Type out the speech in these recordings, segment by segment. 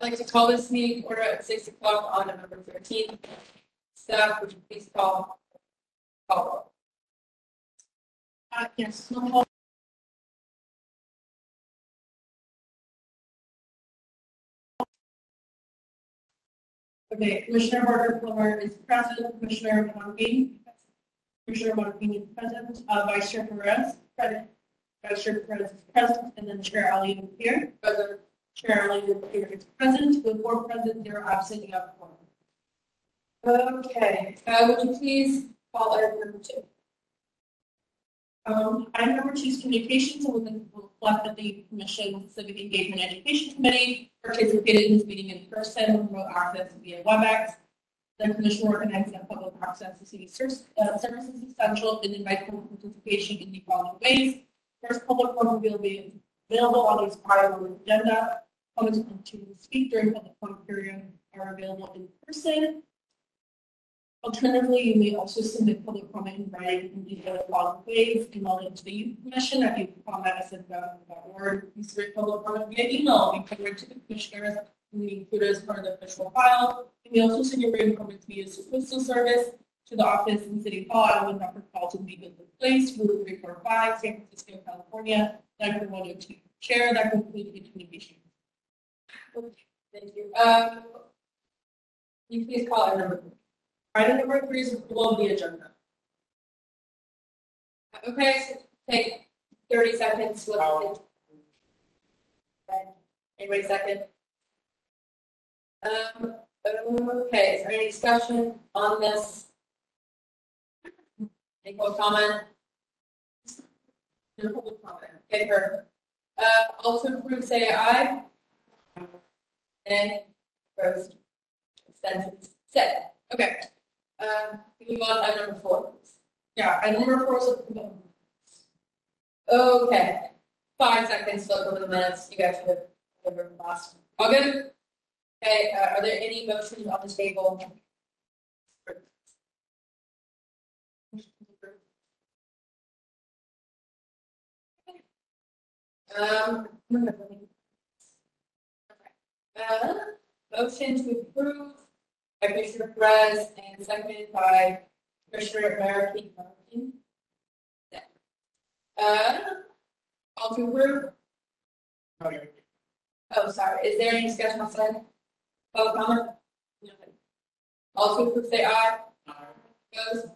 I'd like to call this meeting order at six o'clock on November thirteenth. Staff, would you please call? Call. Uh, yes, no. Okay, Commissioner Barker Plummer is present, Commissioner Montague. Commissioner Montague is present, uh, Vice Chair Perez, present. Vice Chair Perez is present, and then Chair Ali is here. President, Chair is here is present, with four present, zero absent, you have four. okay, uh, would you please call item number two? Um, item number two is communications, and we'll reflect that the Commission Civic Engagement Education Committee participated in this meeting in person, remote access via WebEx. The commission recognizes that public access to city ser- uh, services is essential and invites public participation in the following ways. First, public forum will be available on the prior agenda. Comments to speak during public comment period are available in person. Alternatively, you may also submit public comment in writing in the following ways, email it to the youth commission at youthcomment.org. You submit public comment via email, be forwarded to the commissioners, and we include it as part of the official file. You may also send your written comments via postal service to the office in City Hall, Upper Carlton, Beacon Place, Route three four five, San Francisco, California, nine one oh two. Chair, that the communication. Thank you. Um, you please call item number three. Item number three is below the agenda. Okay, so take thirty seconds. to look. Anybody second? Um, okay, is there any discussion on this? Any public comment? No public comment. Okay, perfect. Uh, also approve, say aye. And opposed, abstentions, said, okay. Um, we move on to number four. Yeah, item number four is. Okay, five seconds to look over the minutes, you guys should have over last. All good? Okay, uh, are there any motions on the table? Um. Uh, motion to approve by Commissioner Perez and seconded by Commissioner American. Uh, all to approve? Oh, sorry, is there any discussion outside? Public comment? All to approve, say aye. Opposed?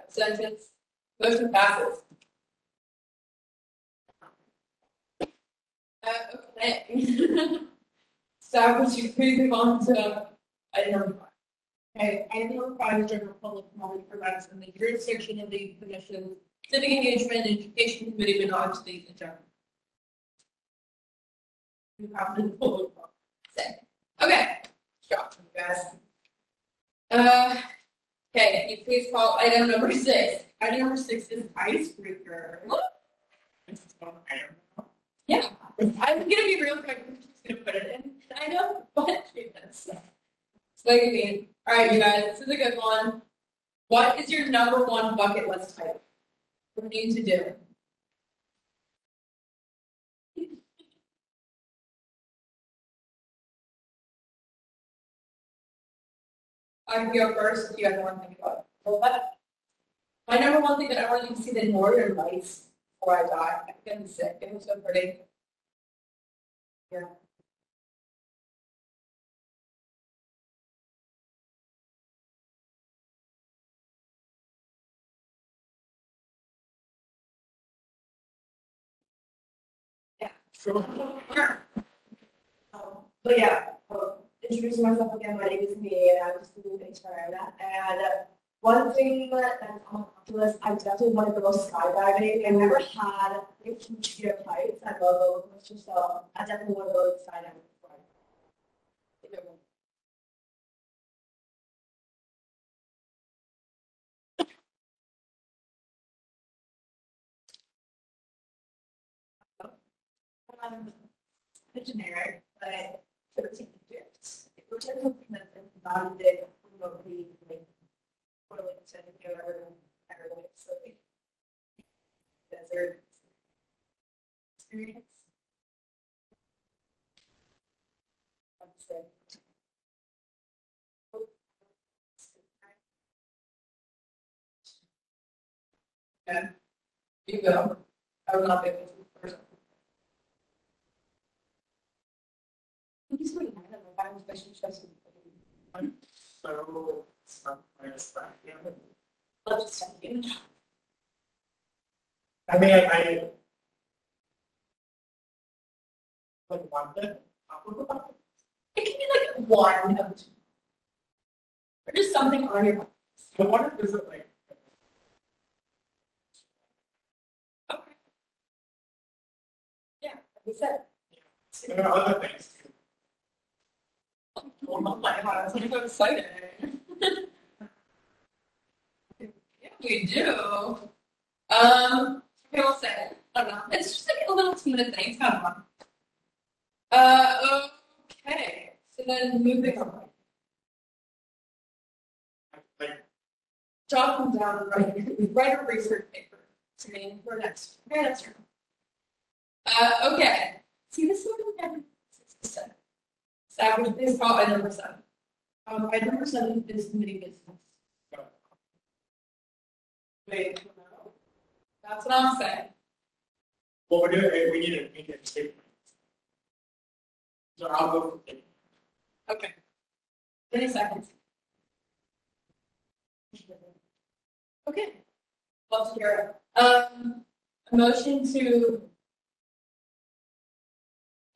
Abstentions? Motion passes. Uh, okay. Staff, would you please on to item number five? Okay, item number five is general public comment for matters in the jurisdiction of the commission, civic engagement, and education committee, but not to the agenda. You have. Okay. You guys. Uh, okay, you please call item number six? Item number six is icebreaker. Yeah, I'm gonna be real quick, Gonna put it in, I know, but it's like, I mean, alright, you guys, this is a good one. What is your number one bucket list item? What do you need to do? I can go first, if you guys want to think about it. What? My number one thing that I want you to see the northern lights before I die. I'm getting sick. It was so pretty. Yeah. Yeah. Um, But yeah, um, introducing myself again, my name is Mia, and I'm just moving to China. And uh, one thing that my bucket list, I definitely want to go skydiving. I've never had a huge fear of heights. I love roller coasters, so I definitely want to go skydiving. Um, it's generic, but thirteen gifts. It was a commitment, not a big, remotely, like, Burlington, or, Ireland, so desert experience. Yeah, You go. I will not be able to. Some minus that, just send. I mean, I, I. Like one. It can be like one of two. Or just something on your. But what if is it like? Okay. Yeah, like we said. There are other things. Oh I'm so excited. Yeah, we do. Um, okay, we'll say, I don't know, it's just like a little two minute thing, it's kind of. Uh, okay, so then moving on. Jot them down and write, write a research paper to me for next, okay. Uh, okay, see, this is what we have, six Savage, please call item number seven. Um, item number seven is committee business. Wait, that's what I'm saying. what we're doing, we need a, we need a statement. So I'll go. for it. Okay. Thirty seconds. Okay. To hear it. Um, a motion to.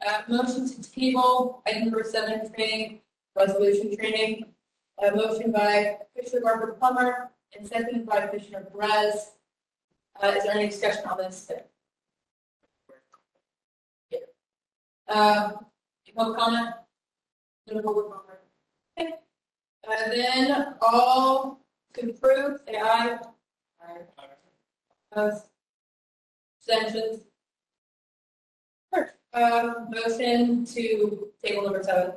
Uh, motion to table item number seven, training, resolution training. A motion by Commissioner Barbara Plummer and seconded by Commissioner Perez. Uh, is there any discussion on this? Um, no comment? No public comment. Okay. And then all to approve, say aye. Aye. Opposed? Abstentions? Um, motion to table number seven.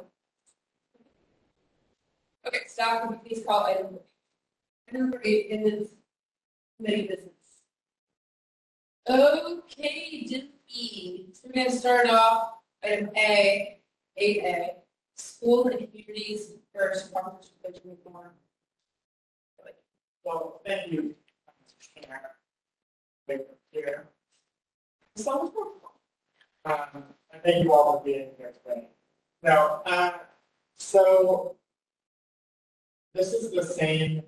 Okay, staff, would you please call item number eight? Item number eight is committee business. Okay, E, so we're gonna start off item A, eight A, school and communities first, budget reform. Well, thank you. Mr. Chair. Thank you, Chair. So, Um, and thank you all for being here today. Now, uh, so this is the same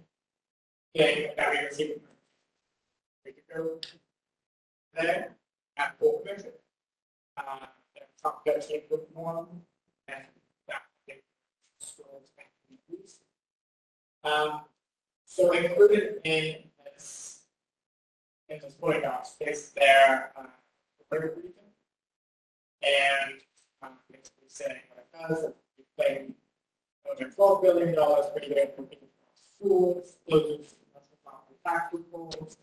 thing that we received week ago there at Full Commission. Uh, talked about state reform and that schools and communities. Um, so included in this, in this point is their, uh. And um, basically saying what it does, we claim over twelve billion dollars per year for schools, closes tax reforms,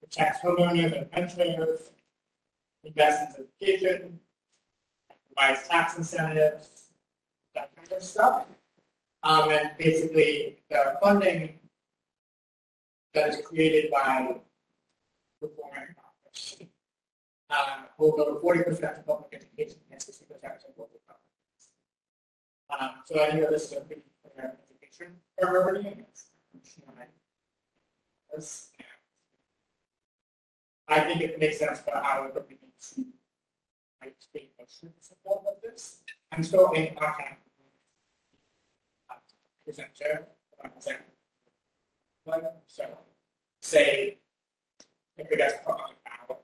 protects homeowners and renters, invests in education, provides tax incentives, that kind of stuff. Um, and basically, the funding that is created by Congress uh, will go to forty percent to public education. Um, so I know this is a big education it's- it's- I think it makes sense for how we're looking to like speak of support of this. I'm still in contact. with uh, Presenter, so, say, if it gets out state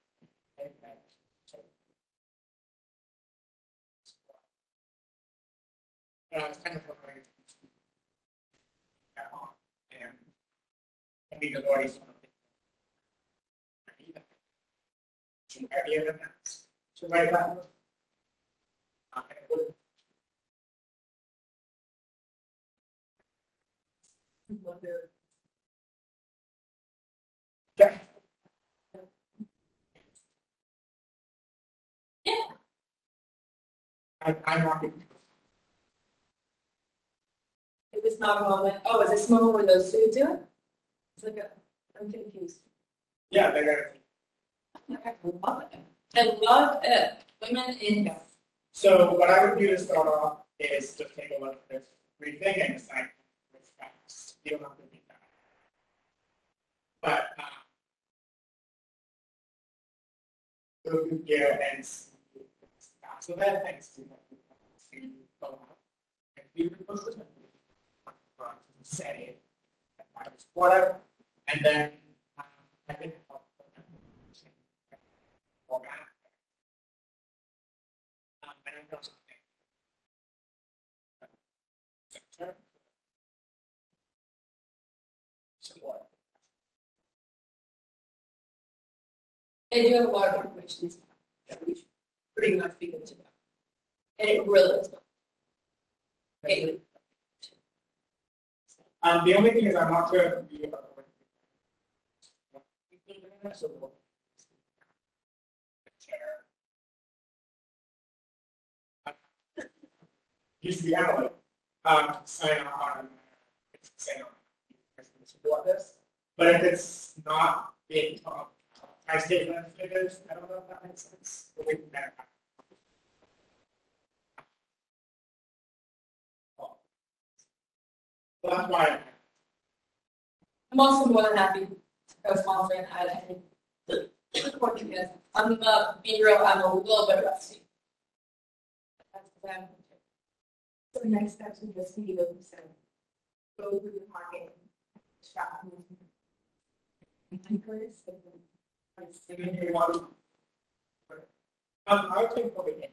Uh, it's kind of like. Yeah, and. I mean, the voice. Two area events, to write that. It would Okay. Yeah. I, I'm not. It was not a moment, oh, is this a moment where those two do it? It's like a, I'm confused. Yeah, they're gonna. I love it. I love it. Women in government. So what I would do to start off is just take a look at this briefing and decide which facts. You don't have to read that. But, um, those who get and see facts of it, and see what you want to go on. And you can post it. Say it. Whatever. And then, um. Or back. Um, and do have a lot of information should pretty much good to go. And it really is. Okay. Um, the only thing is I'm not sure to be Alan, um, sign off on, sign on, support this, but if it's not being taught, I state that figures, I don't know if that makes sense. but we can That's why. I'm also more than happy to add any support because I'm, being real, I'm a little bit rusty. That's them. So the next steps would just be to send, go through the. Anchors. Um, I think not really-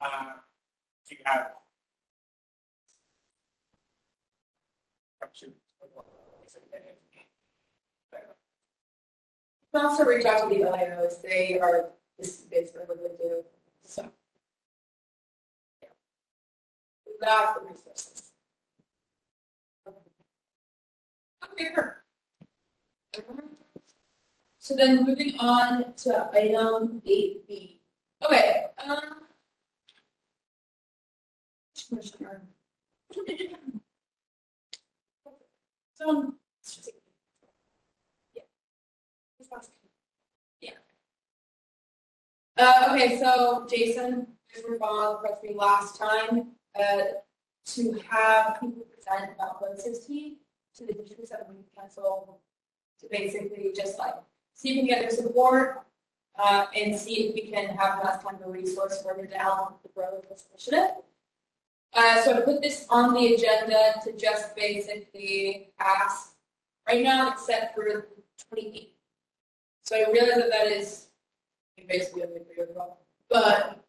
Uh, you have? You can also reach out to the LIOs, they are, this is basically what they do, so. yeah. That's the resources. Okay. So then moving on to item eight B. Okay, um. Commissioner. So. Yeah. Yeah. Uh, okay, so Jason, were on with me last time, uh, to have people present about one sixteen to the district seven council to basically just like see if we can get their support, uh, and see if we can have less kind of resource further down the road with this initiative. Uh, so I put this on the agenda to just basically ask, right now it's set for twenty-eight. So I realize that that is basically a big deal, but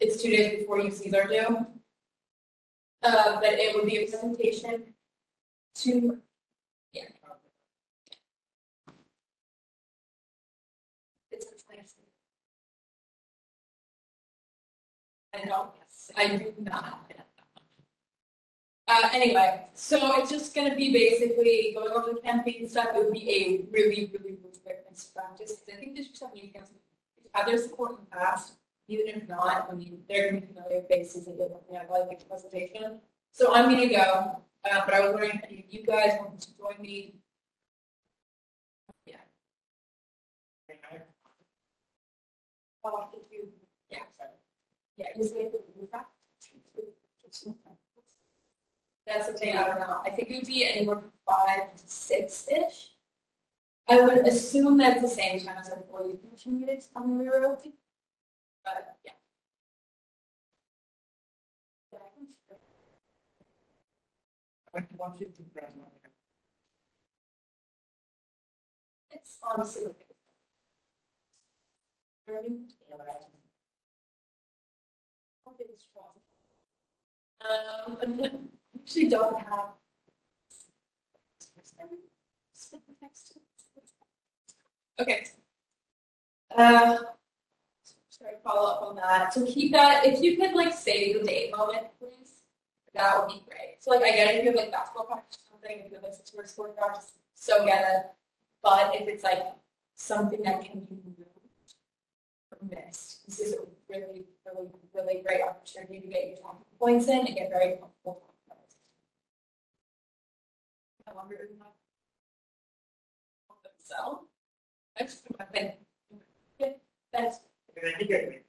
it's two days before UCs are due. Uh, but it would be a presentation to, yeah. It's a. I I do not. Uh, anyway, so it's just gonna be basically going over the campaign stuff, it would be a really, really, really quick and practice, because I think there's just something you can have their support in the past, even if not, I mean, they're gonna be familiar faces and they're looking at like the presentation. So I'm gonna go, uh, but I was wondering if you guys want to join me. Yeah. Oh, if you, yeah, just make it move back. That's the thing, I don't know, I think it would be anywhere from five to six-ish. I would assume that's the same time as employee commission meetings on the railroad. But, yeah. I want you It's honestly. Um, actually don't have. Okay. Uh, sorry, follow up on that. So keep that, if you could like save the date moment, please. that would be great. So like, I get it if you have like basketball practice or something, if you have like some sort of sport practice, so get it. But if it's like something that can be moved or missed, this is really, really, really great opportunity to get your talking points in and get very comfortable. I wonder if my- So, I just think, that's And I think it-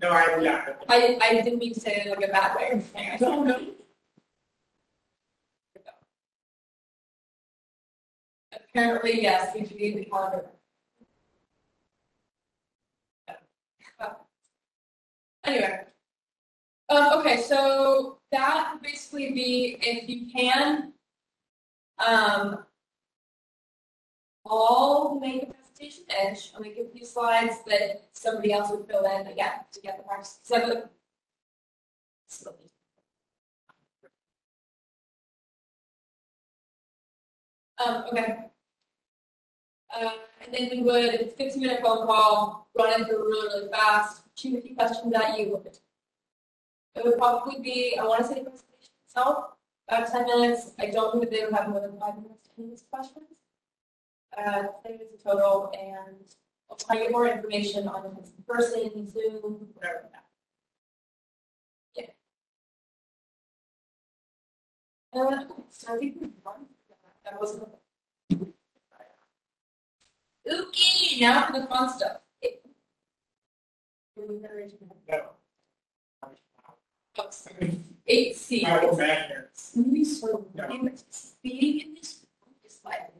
No, I, yeah. I, I didn't mean to say it in like a bad way or anything. Apparently, yes, we should be the calendar. Anyway. Um, okay, so that would basically be if you can, um, all make a presentation edge, I'll make a few slides that somebody else would fill in again to get the practice. So Um, okay. Uh, and then we would, it's a fifteen minute phone call, run it through really, really fast, shoot a few questions at you. It would probably be, I want to say the presentation itself, about ten minutes. I don't think that they would have more than five minutes to answer questions. Uh, ten minutes in total, and I'll try to get more information on in person, Zoom, whatever. Yeah. Uh, so I think we've run, that wasn't. Okay, now for the fun stuff. No. Eight C. I will back here. Movie so No. being in this room is like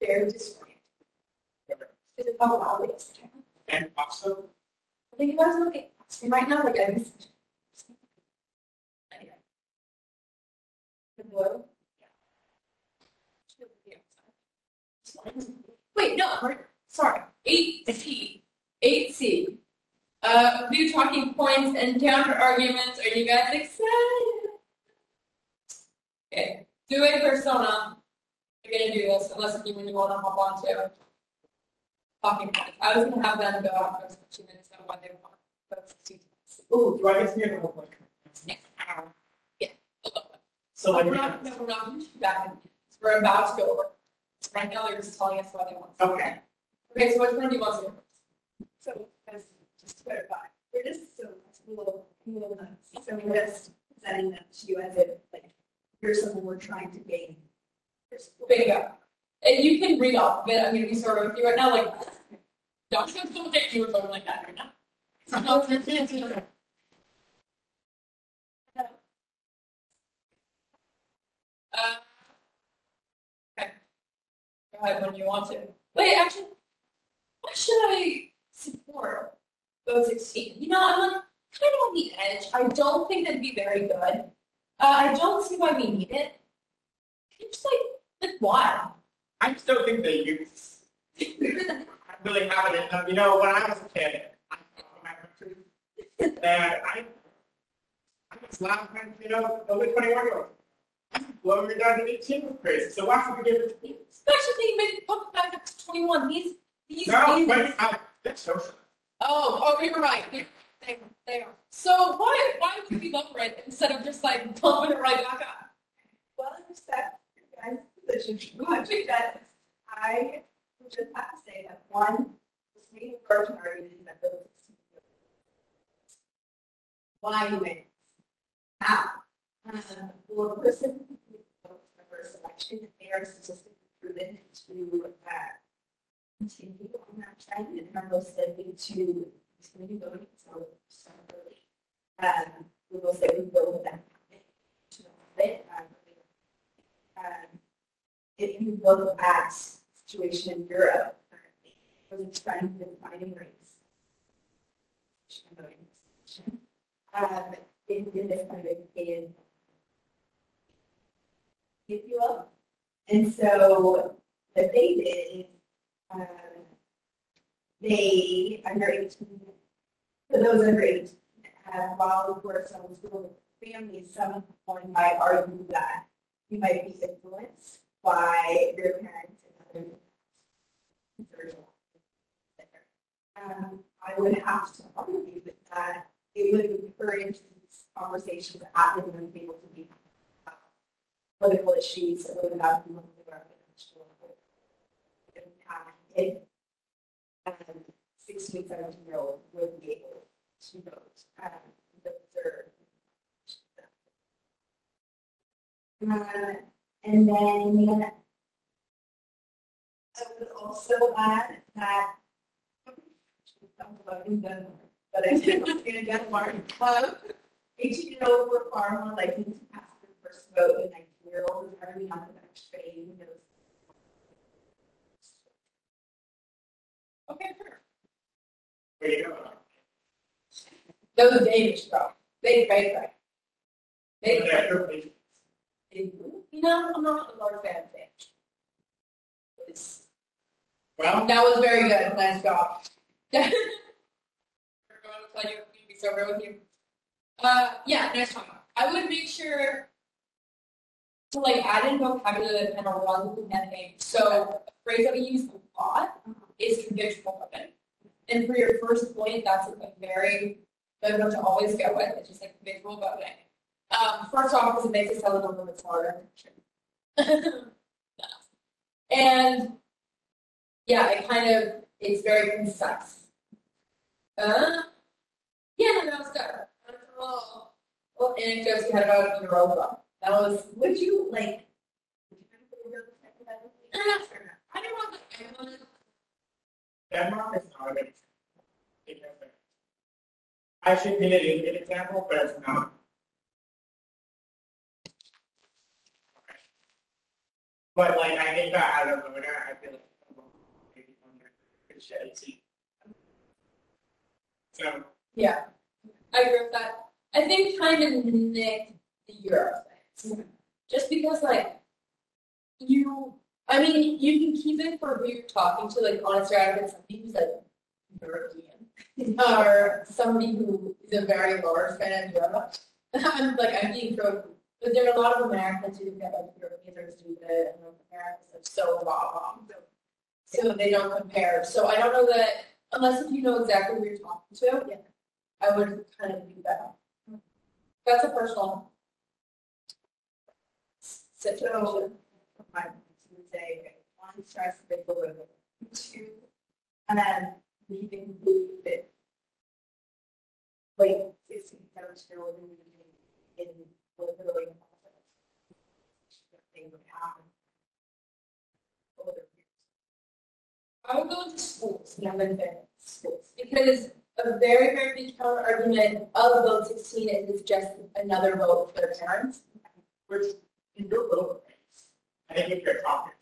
very disorienting. It's a couple hours. And also, I think you guys look at might not like I miss. Anyway. Hello? Wait, no, sorry, eight C, eight C. Uh, review talking points and counter arguments, are you guys excited? Okay, do a persona, you're gonna do this unless you really wanna hop on to talking points. I was gonna have them go for two minutes on what they want, but it's two minutes. ooh, do I get to get a little quick? Yeah. Yeah. So We're not, no, we're not that, we're about to go over. Right now, they're just telling us what they want. okay, Okay, so which one do you want to? So, as, just to clarify, we're just so, little, little nuts. So we're just presenting them to you as if, like, here's something we're trying to gain. Here's- Bingo. And you can read off of it, I'm gonna be sort of with you right now, like, don't look at you or something like that right now. Uh, Okay. Go ahead when you want to. Wait, actually, what should I support? Those sixteen. You know, I'm like kind of on the edge. I don't think that'd be very good. Uh, I don't see why we need it. You just like, like why? I just don't think they use, really have it in them. You know, when I was a kid, I country, and I, I was laughing, you know, over twenty-one year old. Well, we're down to eighteen was crazy, so why should we give it to you? Especially made it pump back up to twenty-one. These, these. No, these- but, uh, it's. Oh, oh, you're right. They, they, they are. So why, why would we lower it instead of just like pumping it right back up? Well, I respect your guys' position too much, because I would just have to say that one, this meeting first argument that those. Why you make? How? Um, well, a person, who votes for first election, they are statistically proven to, uh, continue on that trend and are most likely to continue voting, so, early. Um, we will say we will that. To it, um, um, if you look at situation in Europe currently, there's a trend in finding rates. Um, in, in this kind of, in, if you will. And so what they did is, um, they, under eighteen, for those under eighteen, uh, while we were some school families, some one might argue that you might be influenced by your parents and other. Um, I would have to argue that it would encourage these conversations at the table to be about political issues, of the residential. It, and sixteen, seventeen year old would be able to vote, um. Uh, and then I would also add that but I did in Denmark, um, eighteen year olds were far more likely to cast their first vote than nineteen year olds, we not that trained those? Okay, sure. Where you go? Those Danish, bro. They. They, sure, please. you know, I'm not a large fan of Danish. Well, That was very good. Nice job. We're going to you. Be sober with you. Uh, yeah, nice job. I would make sure to like add in vocabulary that kind of runs with that name. So a phrase that we use a lot is conventional women. And for your first point, that's a very good one to always go with. It's just like conventional voting. Um, first off, because it makes sound a little bit smarter. and yeah, it kind of it's very concise. Uh, yeah, that was good. Well, well, anecdotes you had about Europa. That was. Would you like? I don't want to. Denmark is not a good example. I should be an example, not. But like, I think that as a voter, I feel like its teeth. So, Yeah, I agree with that. I think kind of nick the Euro things. Just because, like, you, I mean, you can keep it for who you're talking to, like, honestly, I get somebody who's like European, or somebody who is a very large fan of Europe. I'm like, I'm being thrown, but there are a lot of Americans who think that like Europeans are stupid and North Americans are so blah blah. So they don't compare. So I don't know that unless if you know exactly who you're talking to, yeah, I would kind of do that. That's a personal situation. Would say, one, stress the big balloon, two, and then leaving it. Like, it's, in. Thing would happen. The. I would go into schools, and schools, because a very, very big counter argument of vote sixteen is it's just another vote for the parents. which in little ways, I think if you're talking,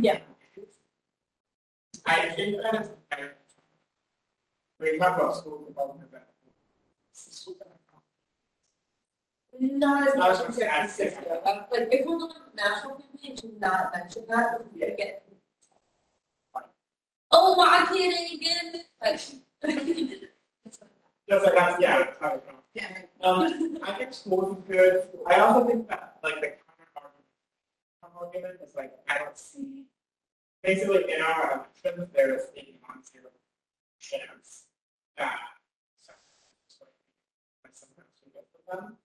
Yeah. I think that I- we talk about school development. but- Not as much as San Francisco. Uh, Like, if we're looking at national campaign, to not mention that, we could get. Oh, my kid again. Like. Just like that's, yeah. Um, I think schools is good. I also think that, like, the counter argument, is like, I don't see, basically, in our elections, there is a non-zero chance that. so, so, sometimes we get for them.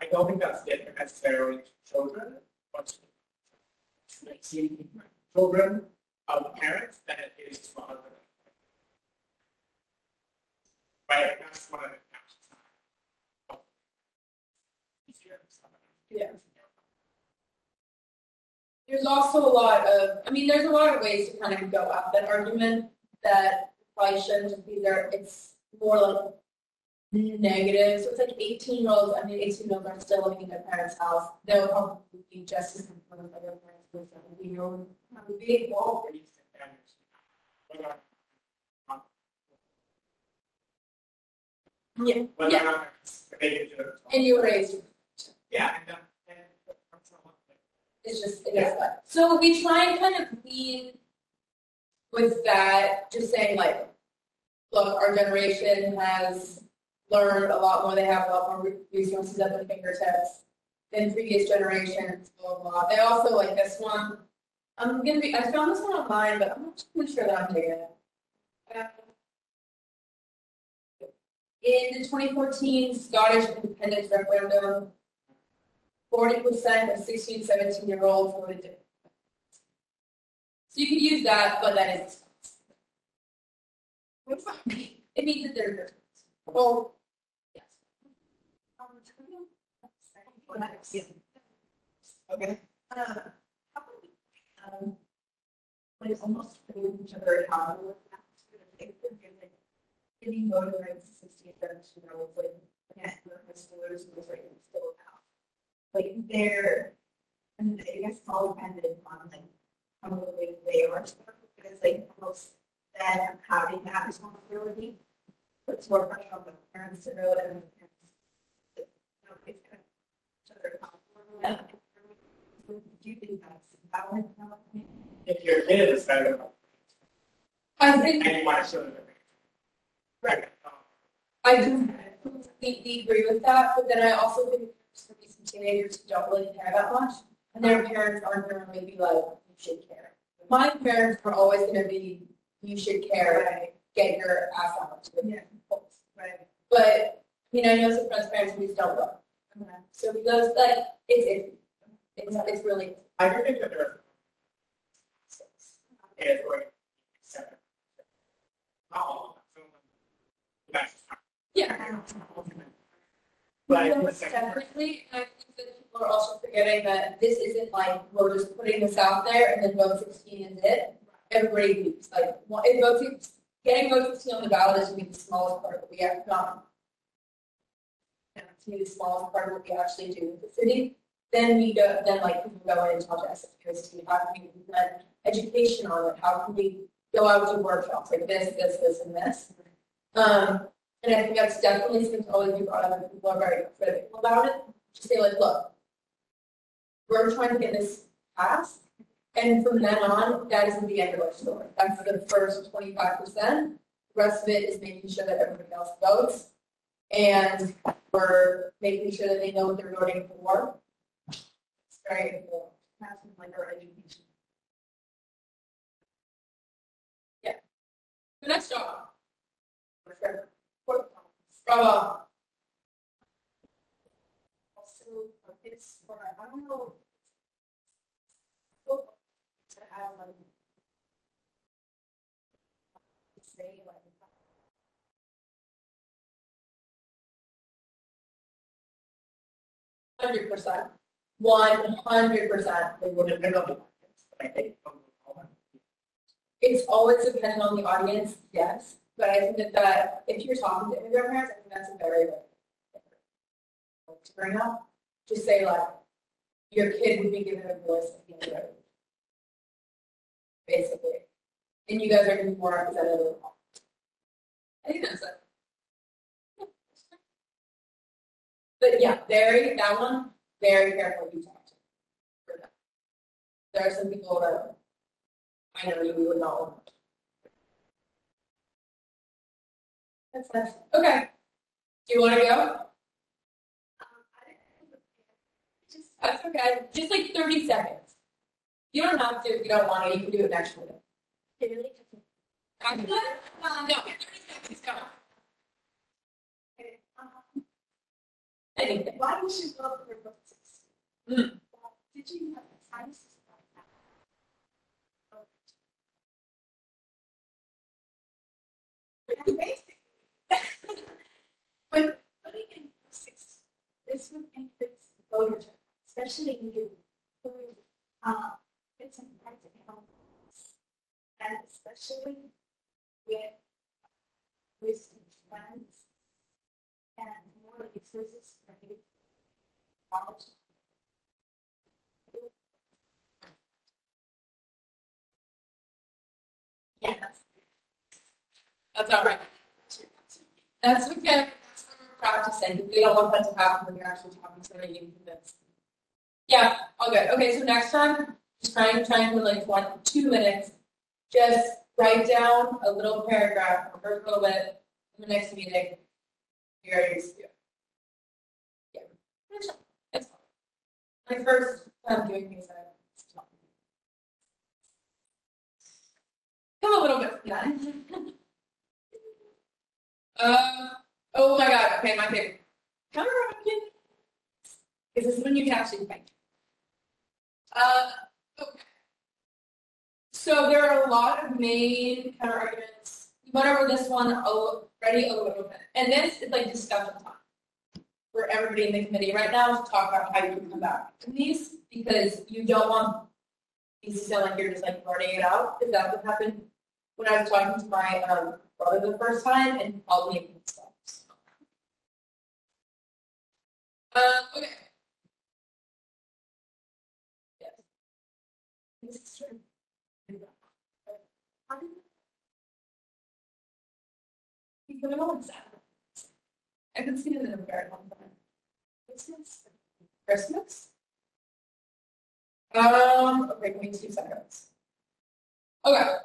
I don't think that's different necessarily to children, but to, like, see children of parents than it is to other. Right, that's of Yeah. There's also a lot of, I mean, there's a lot of ways to kind of go at that argument that probably shouldn't be there. It's more like negative. So it's like 18 year olds, I mean, 18 year olds are still living in their parents' house. They'll probably be just as confirmed by their parents with 17 year old. being involved in these families. Whether- Yeah. Yeah. or not they can do it. And you raised, Yeah, it's just, it that. So we try and kind of lean with that, just saying like, look, our generation has learned a lot more. They have a lot more resources at their fingertips. than previous generations, blah, blah, blah. They also like this one. I'm gonna be, I found this one online, but I'm not really sure that I'm taking it. Uh, In the twenty fourteen Scottish independence referendum, forty percent of 16, 17 year olds voted Democrat. So you could use that, but that is. What's that mean? It means that they're. Well, yes. Okay. Uh, um, it's almost putting each other accountable with that, it's gonna take them, and like, Giving voting rights to sixty seventeen year olds, like, high schoolers, and right, still. Like, they're, and I guess it's all dependent on like, how motivated they are, because like, most then having that responsibility puts more pressure on the parents to know that. and the parents that nobody's gonna each other accountable. Do you think that's valid? If your kid is better, I think and you want to show them. Right. I do completely agree with that, but then I also think there's gonna be some teenagers who don't really care that much, and their parents aren't gonna really be like, you should care. My parents are always gonna be, you should care, Right, get your ass out to the Yeah. right. But, you know, I know some friends' parents who just don't go. So because like, it's, it's, it's, it's really, I do think that there are. Is like seven. Not all of them. That's. yeah. But separately, and I think that people are also forgetting that this isn't like, we're just putting this out there and then vote sixteen is it. Everybody leaves, like, if vote getting vote sixteen on the ballot is gonna be the smallest part that we have done. And gonna be the smallest part of what we actually do with the city. Then we go, then like, people go in and talk to SFPS to how can we implement education on it? How can we go out to workshops like this, this, this, and this? Um, and I think that's definitely something to always be brought up, and people are very critical about it. Just say like, look, we're trying to get this passed, and from then on, that isn't the end of our story. That's the first twenty-five percent. The rest of it is making sure that everybody else votes, and we're making sure that they know what they're voting for. It's very important. That's like our education. The next job. For sure. Have like. Say like. Hundred percent. One hundred percent. They would Depends on the. I think. It's always dependent on the audience, yes, but I think that, if you're talking to immigrant parents, I think that's a very like, to bring up. Just say like, your kid would be given a voice at the end of. Basically. And you guys are gonna be more all. I think that's it. But yeah, very, that one, very careful you talk to. For that. There are some people that I know you would not want. That's nice. Okay. Do you want to go? Um, Just, That's okay. Just like 30 seconds. You don't have to if you don't want to. You can do it next week. really. Uh, no, 30 seconds. Come on. Okay, um, Anything. Why we should go for books? Mm. Did you have science? And basically, When putting in six, this would increase voter turnout, especially in you, who, uh, it's practical. And especially with wisdom friends and more resources you. College. Yeah, that's. That's all right. That's okay. That's what we're don't want that to happen when you're actually talking to somebody and convinced. Yeah, all good. Okay, so next time, just try and try and for like one, two minutes, just write down a little paragraph or a little bit in the next meeting. You're used to. Yeah. That's fine. My first time doing things that I. To. Come a little bit from that. Uh, oh my god, okay, my favorite. Counter argument. Is this when you can actually fight? Uh, okay. So there are a lot of main counter arguments. We went over this one already a little bit. And this is like discussion time for everybody in the committee right now to talk about how you can come back to these because you don't want these to sound like you're just like running it out. Because that's what happened when I was talking to my um, brother the first time and he called me and stuff. Uh, okay. Yes. This is true. He's been on Saturday. I haven't seen him in a very long time. Christmas? Christmas? Um, okay, give me two seconds. Okay.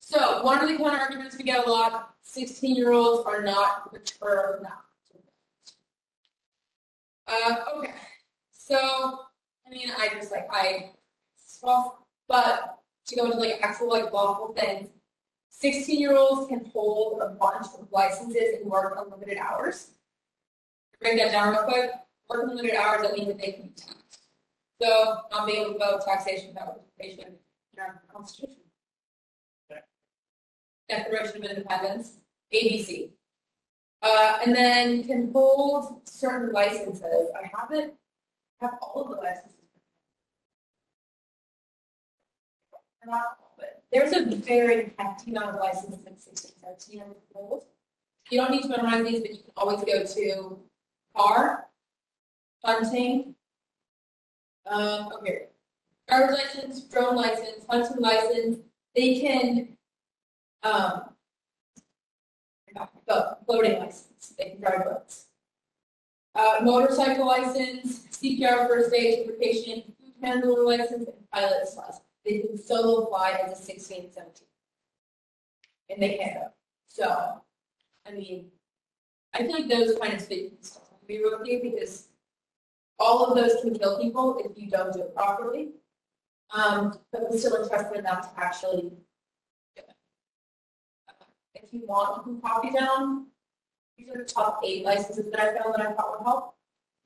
So one of the counter arguments we get a lot, sixteen-year-olds are not mature enough. Uh, okay, so, I mean, I just like, I, well, but to go into like actual like lawful things, sixteen-year-olds can hold a bunch of licenses and work unlimited hours. Break that down real quick, work unlimited hours, that means that they can be taxed. So, not being able to vote taxation without participation in our constitution. Declaration of Independence, ABC. Uh, and then can hold certain licenses. I haven't have all of the licenses. But there's a very hefty amount of licenses in 16, 17 years old. You don't need to memorize these, but you can always go to car, hunting. Um, okay. Driver's license, drone license, hunting license. They can um, the floating license, they can drive boats. Uh, motorcycle license, CPR first aid certification, food handler license, and pilot's license. They can solo fly as a 16, 17. And they can. So, I mean, I feel like those kind of statements be real key because all of those can kill people if you don't do it properly. Um, but we're still interested enough to actually if you want, you can copy down. These are the top eight licenses that I found that I thought would help.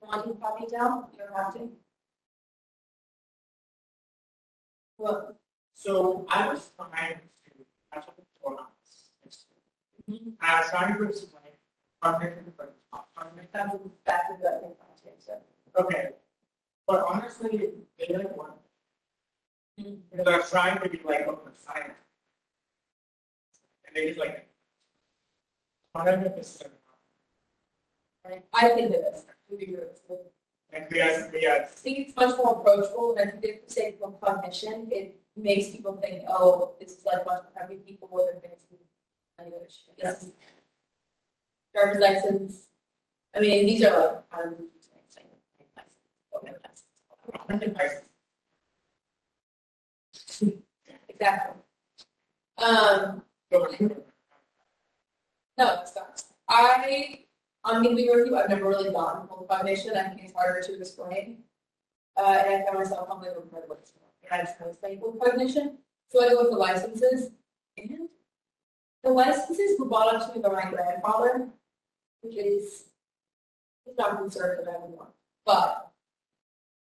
Want you to copy down? You don't have to. Well, So I was trying to catch up with four months. I was trying to explain. cognitive development. that's that's a good thing. So, Okay, but honestly, they didn't want. Mm-hmm. Because I was trying to be like oh, open science. And they just like. Hundred percent. I think it is. to be honest. And we had, we had, I think it's much more approachable than if they say from cognition. It makes people think, oh, this is like much for every people more than things in language. This is Driver's license. I mean, these are like, um, okay, Exactly. Um, no, it's. I, I'm be with you, I've never really gotten full cognition, I think it's harder to explain. Uh, and I found myself the report list, and I just of explain full cognition, so I go with the licenses. And the licenses were bought up to me by my grandfather, which is, not conservative anymore, but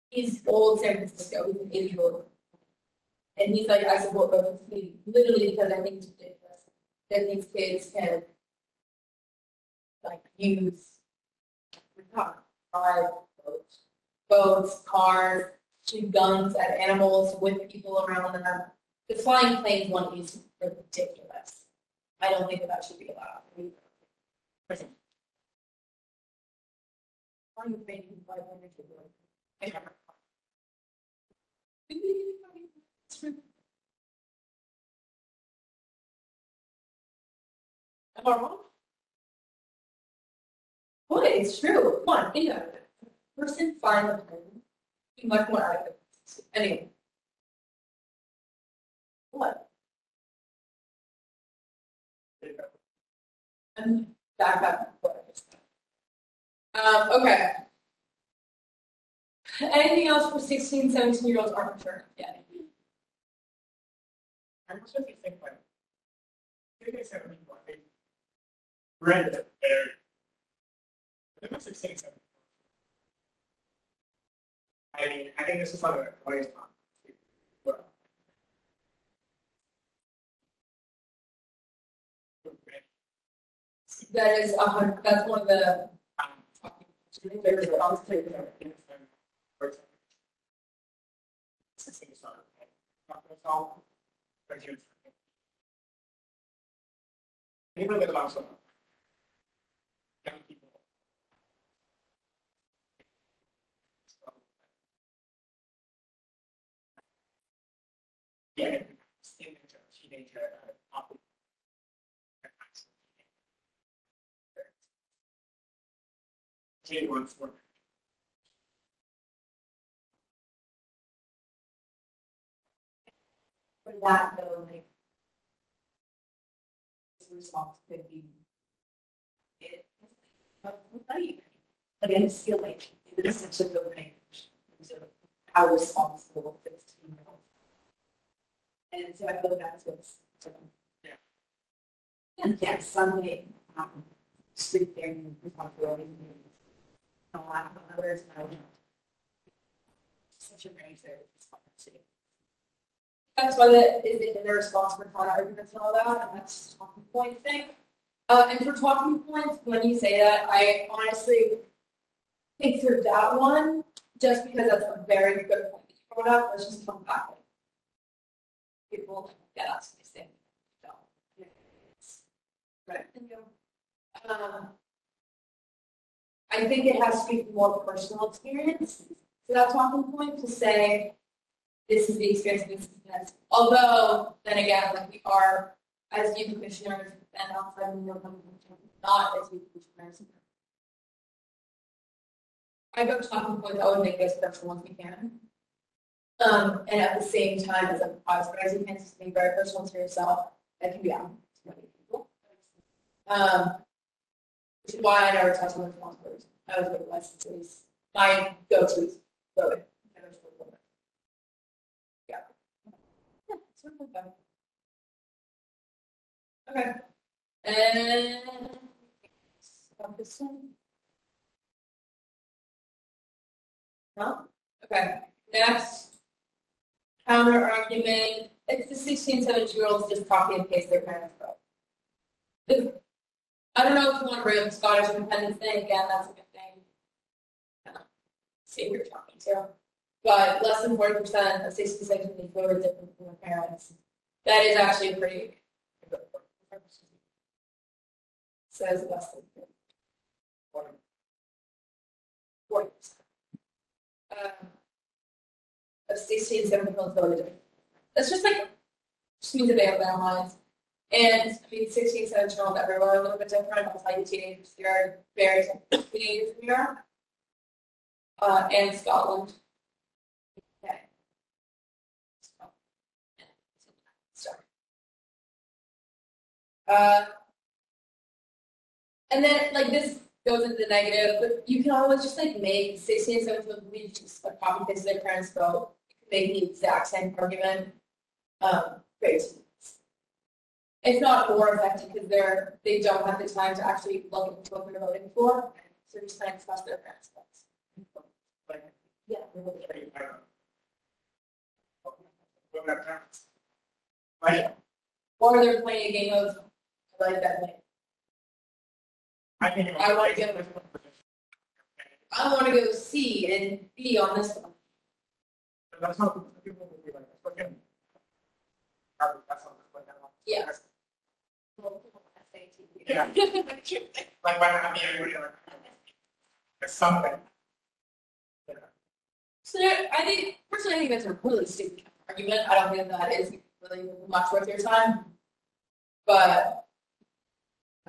he's old San Francisco, he's an eighty year old. And he's like, I support both of me, literally because I think that these kids can like use boats, boats, cars, shoot guns at animals with people around them. The flying planes one is ridiculous. I don't think that should be allowed. Flying plane can It's true. One, of it. Person a plane, be much more active. Anyway. What? And back up. Um, okay. Anything else for 16, 17 year olds aren't? I'm just like. Maybe I said I think. There. I think it's sixteen, seventeen. I mean, I think this is waste of time. But- That is a hundred, that's one of the, There's a lot of things that I think is, for example, sixteen is not, not gonna solve, but you- Even with a lot of young people. So, Teenager, teenager, pop- Teen ones were. For that, though, like. This response could be. It. Just feel like it is such a good range. in How responsible olds. And so I feel that's what's. Yeah. And yes, Sunday, um, street there and responsibility. A lot of others, know. Such a to see. that's why the, it their response for counter arguments and all that, and that's talking point thing. Uh, and for talking points, when you say that, I honestly think through that one, just because that's a very good point that you brought up, let's just come back. People they say, don't. Right. Um, I think it has to be more personal experience, So that talking point, to say, this is the experience, this is this. Although, then again, like we are, as youth commissioners and outside of the not as youth commissioners. I go talking points, I would make this personal as we can. Um, and at the same time, as as you can, just be very personal to yourself, that can be out to many people. Um, which is why I never touch on the responsibilities. I was licenses. My go-to is. Yeah. Yeah, of like that. Okay. And. About this one? No? Okay, next. Counter argument, it's the 16, 17 year olds just copy and paste their parents' vote. I don't know if you want to bring up the Scottish Independence Day again, that's a good thing. See who you're talking to. But less than forty percent of 16, 17 year olds different from their parents. That is actually pretty. Says less than forty percent. Um, Of 16, 17 year olds voted different. That's just like, just means they have their minds. And I mean, 16, 17 year olds are a little bit different. I'll tell you, teenagers here are very teenagers here. Uh, and Scotland. Okay. Uh, and then like this goes into the negative, but you can always just like make 16, 17 year olds just like copy paste their parents' vote. Make the exact same argument. Um, great. It's not more effective because they're, they don't have the time to actually look into what they're voting for, so they're just kind of trust their parents' Yeah. really, I don't know. Women have parents. Like, Or they're playing a game of, I like that name. I think. I wanna get- I want to go C and B on this one. That's not, people be like, that's not, one. Yeah. Yeah. Like, why be everybody like? There's something. Yeah. So I think, personally, I think that's a really stupid argument. I don't think that is really much worth your time. But,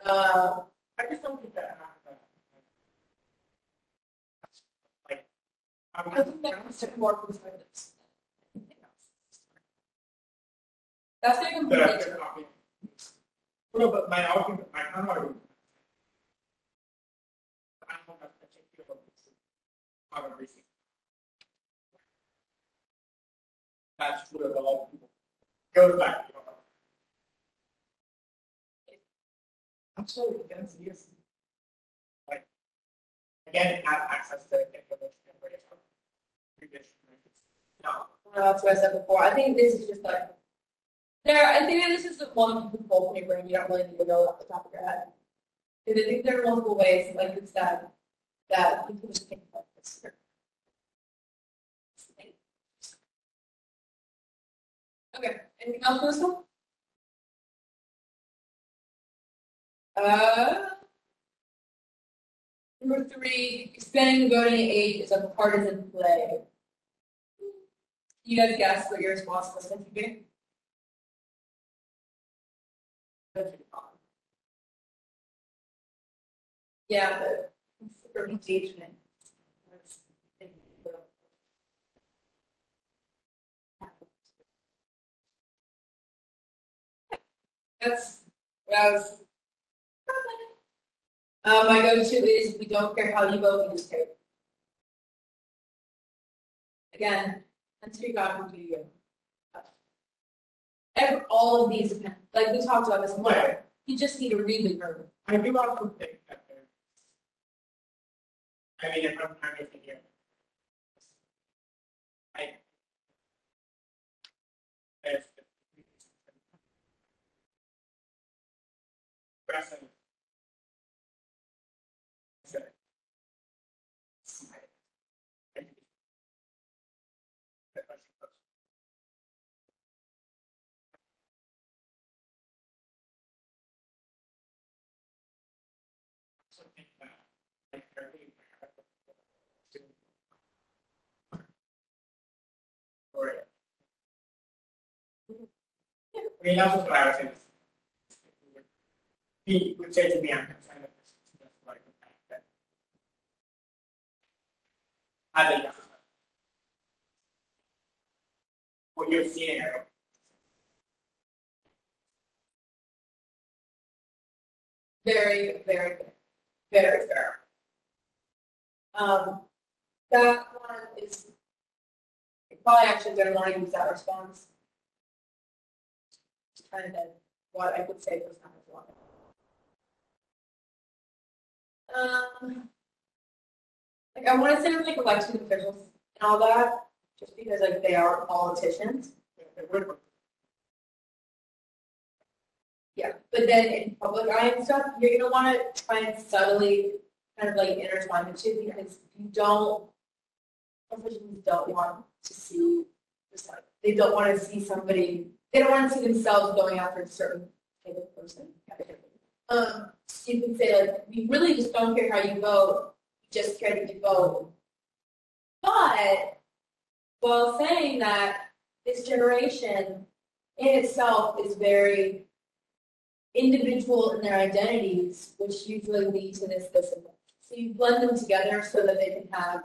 uh, I just don't think that. That's the complete No, but my argument, my counter argument. That's true of. Goes back. Absolutely, against Like, again, have access to information. No, that's what I said before. I think this is just like, there, I think this is the one whole paper and you don't really need to know off the top of your head. Because I think there are multiple ways, like it's that, that you can just think about this. Okay, anything else, Melissa? Uh. Number three, expanding voting age is a partisan play. You guys guess what your response was going to be? Yeah, but for engagement. That's what I was. Uh, my go-to is we don't care how you vote, we just care. Again, until you got to you. Every, all of these, like we talked about this morning, you just need to the verb. I do also think that. I mean, if I'm trying to figure. I. If. Present. So. Something that, like, very- Or- I mean, that's what I was saying. He would say to me, I'm concerned the what you're. Very, very, very fair. Um, that one is probably actually didn't want to use that response. Kind of what I would say was not as long. Um, like I want to say like elected officials and all that, just because like they are politicians. Yeah, but then in public eye and stuff, you're gonna wanna try and subtly kind of like intertwine the two because you don't, officials don't want to see, just like, they don't wanna see somebody, they don't wanna see themselves going after a certain type of person. Um, you can say like, we really just don't care how you vote, we just care that you vote. But, while saying that, this generation in itself is very individual in their identities, which usually lead to this, that. So you blend them together so that they can have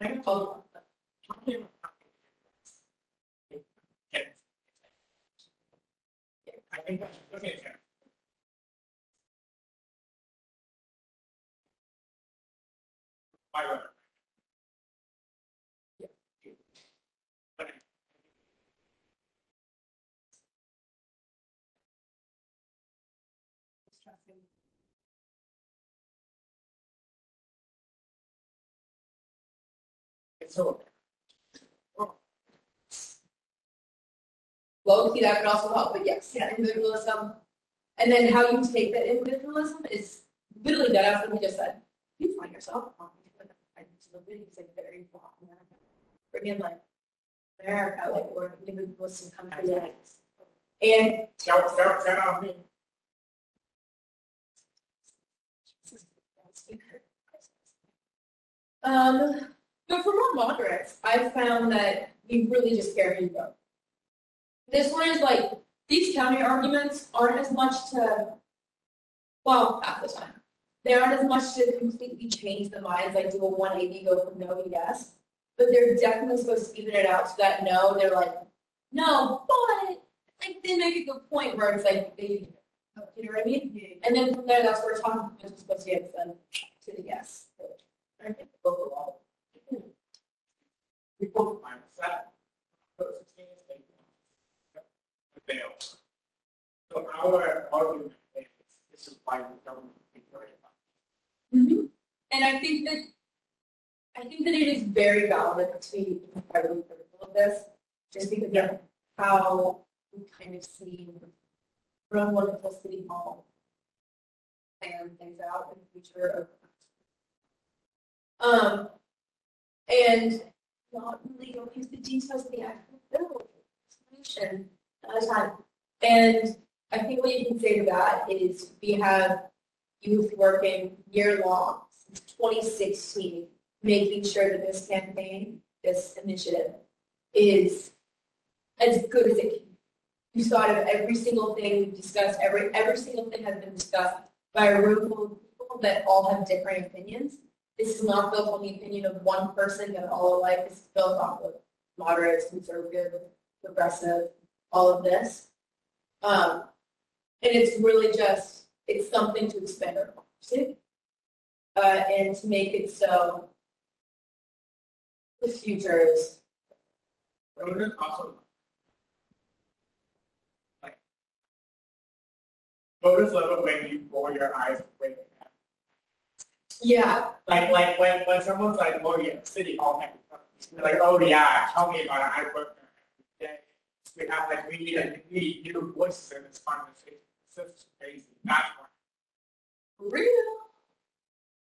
about- Yeah. Think that's, okay, It's so. Low key, that could also help, but yes, yeah, individualism. And then how you take that individualism is literally that after we just said, you find yourself. on the internet. I just the video say very broad America. Bring in like America, like where individualism comes from. And Shout, shout, shout out me. Um, but for more moderates, I've found that we really just care who you vote. This one is like, these counter arguments aren't as much to, well, half the time. They aren't as much to completely change the minds, like do a one eighty, go from no to yes. But they're definitely supposed to even it out so that no, they're like, no, but, like, they make a good point where it's like, they, you know what I mean? And then from there, that's where talking points is supposed to get them to the yes. I think fails. So our argument is this is why we don't encourage mm And I think that I think that it is very valid to be incredibly critical of this, just because of how we kind of see from wonderful city hall plan things out in the future of um, and not really always the details of the actual bill solution time. And I think what you can say to that is we have youth working year long since 2016, making sure that this campaign, this initiative is as good as it can. You thought of every single thing we've discussed, every, every single thing has been discussed by a room full of people that all have different opinions. This is not built on the opinion of one person that all alike. This is built off of moderates, conservative, progressive, all of this. Um, and it's really just, it's something to expand our democracy. Uh, and to make it so the future is, also. Like. Voters love it when you roll your eyes when yeah, Like, like when, when someone's like, oh yeah, city hall, like, oh yeah, tell me about it, I work there every day. We have like, we need, a- we need new voices in this conversation, it's just crazy, that's why. real.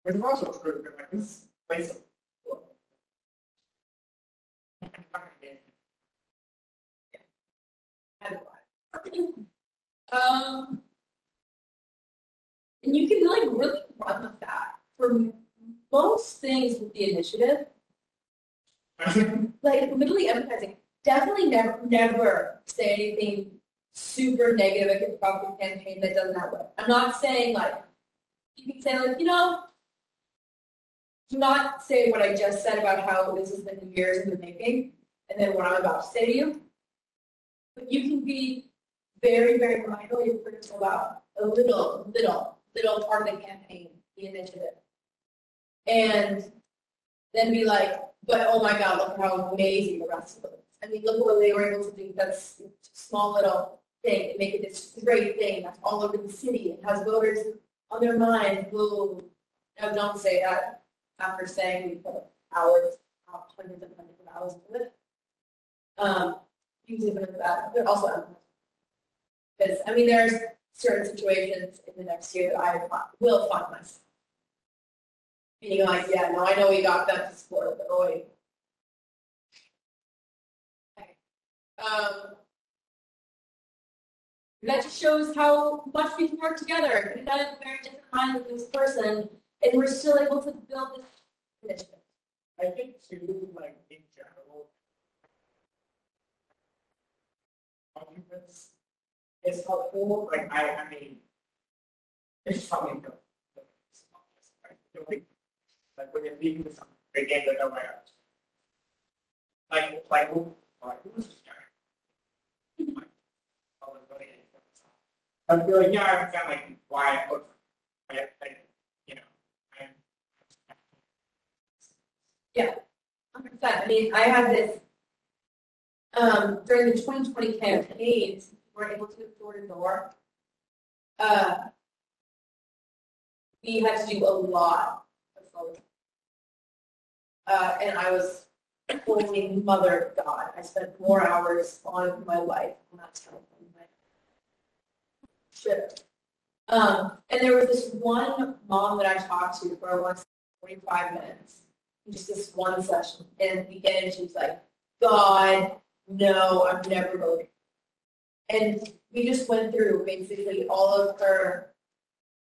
Which is also true, because like this place. of- Um, and you can like really run with that for most things with the initiative, like literally emphasizing, definitely never, never say anything super negative about the campaign that doesn't have way. I'm not saying like, you can say like, you know, do not say what I just said about how this has been years in the making, and then what I'm about to say to you. But you can be very, very mindful minorly critical about a little, little, little part of the campaign, the initiative. And then be like, but oh my God, look how amazing the rest of it. I mean, look what they were able to do, that's small little thing, and make it this great thing that's all over the city, it has voters on their mind, who, no, don't say that after saying we put hours, uh, hundreds and hundreds of hours into it. Um, for that, but also because, I mean, there's certain situations in the next year that I will find myself. Being like, yeah, no, I know we got that to support, but oh. Um. That just shows how much we can work together. We've got very different minds with this person, and we're still able to build this initiative. I think too, like in general. Arguments is helpful, like I, I mean. It's something that. Like when you're leaving something, again, you know, where. Like, like, who, like, who's this guy? Like, oh, it's really- I feel like, yeah, I understand like why, I vote. I, I, you know, I. Hundred percent. I mean, I had this, um, during the twenty twenty campaigns, we were able to door to door. Uh, we had to do a lot of photos. Uh, and I was holy mother of God. I spent more hours on my life on that stuff than. Um, and there was this one mom that I talked to for once forty-five minutes just this one session. And at the end, she was like, God, no, I'm never voting. And we just went through basically all of her,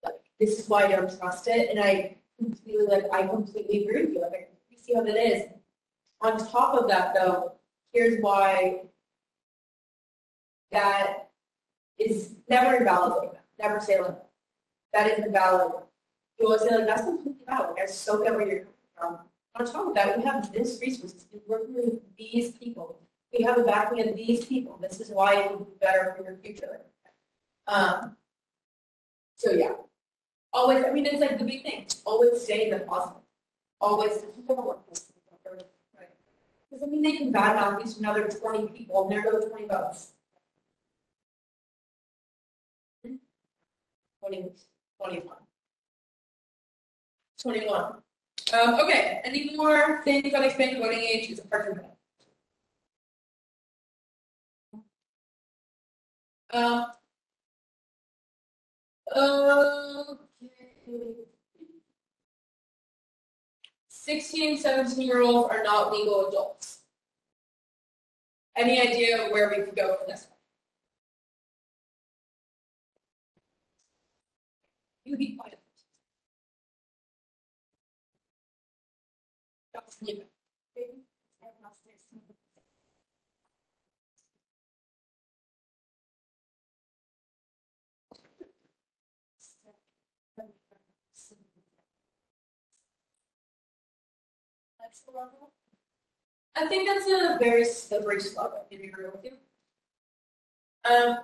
like, this is why I don't trust it. And I completely, like, I completely agree with you. Like, I see how that is. On top of that, though, here's why that is never invalid. Never say like, that is invalid. You always say like, that's completely valid. I so get where you're coming from. On top of that, we have this resources, we're working with these people. We have the backing of these people. This is why it will be better for your future. Um, so yeah, always, I mean, it's like the big thing, always stay in the positive. Always, right? Because I mean, they can badmouth these another twenty people and there go twenty votes. Twenty, twenty-one. Twenty-one. Um, okay, any more things on expanded voting age is apart from that? Um. Okay. Sixteen, seventeen year olds are not legal adults. Any idea where we could go from this? You be quiet. That's the level. I think that's a very slippery slope, I agree with you. Um,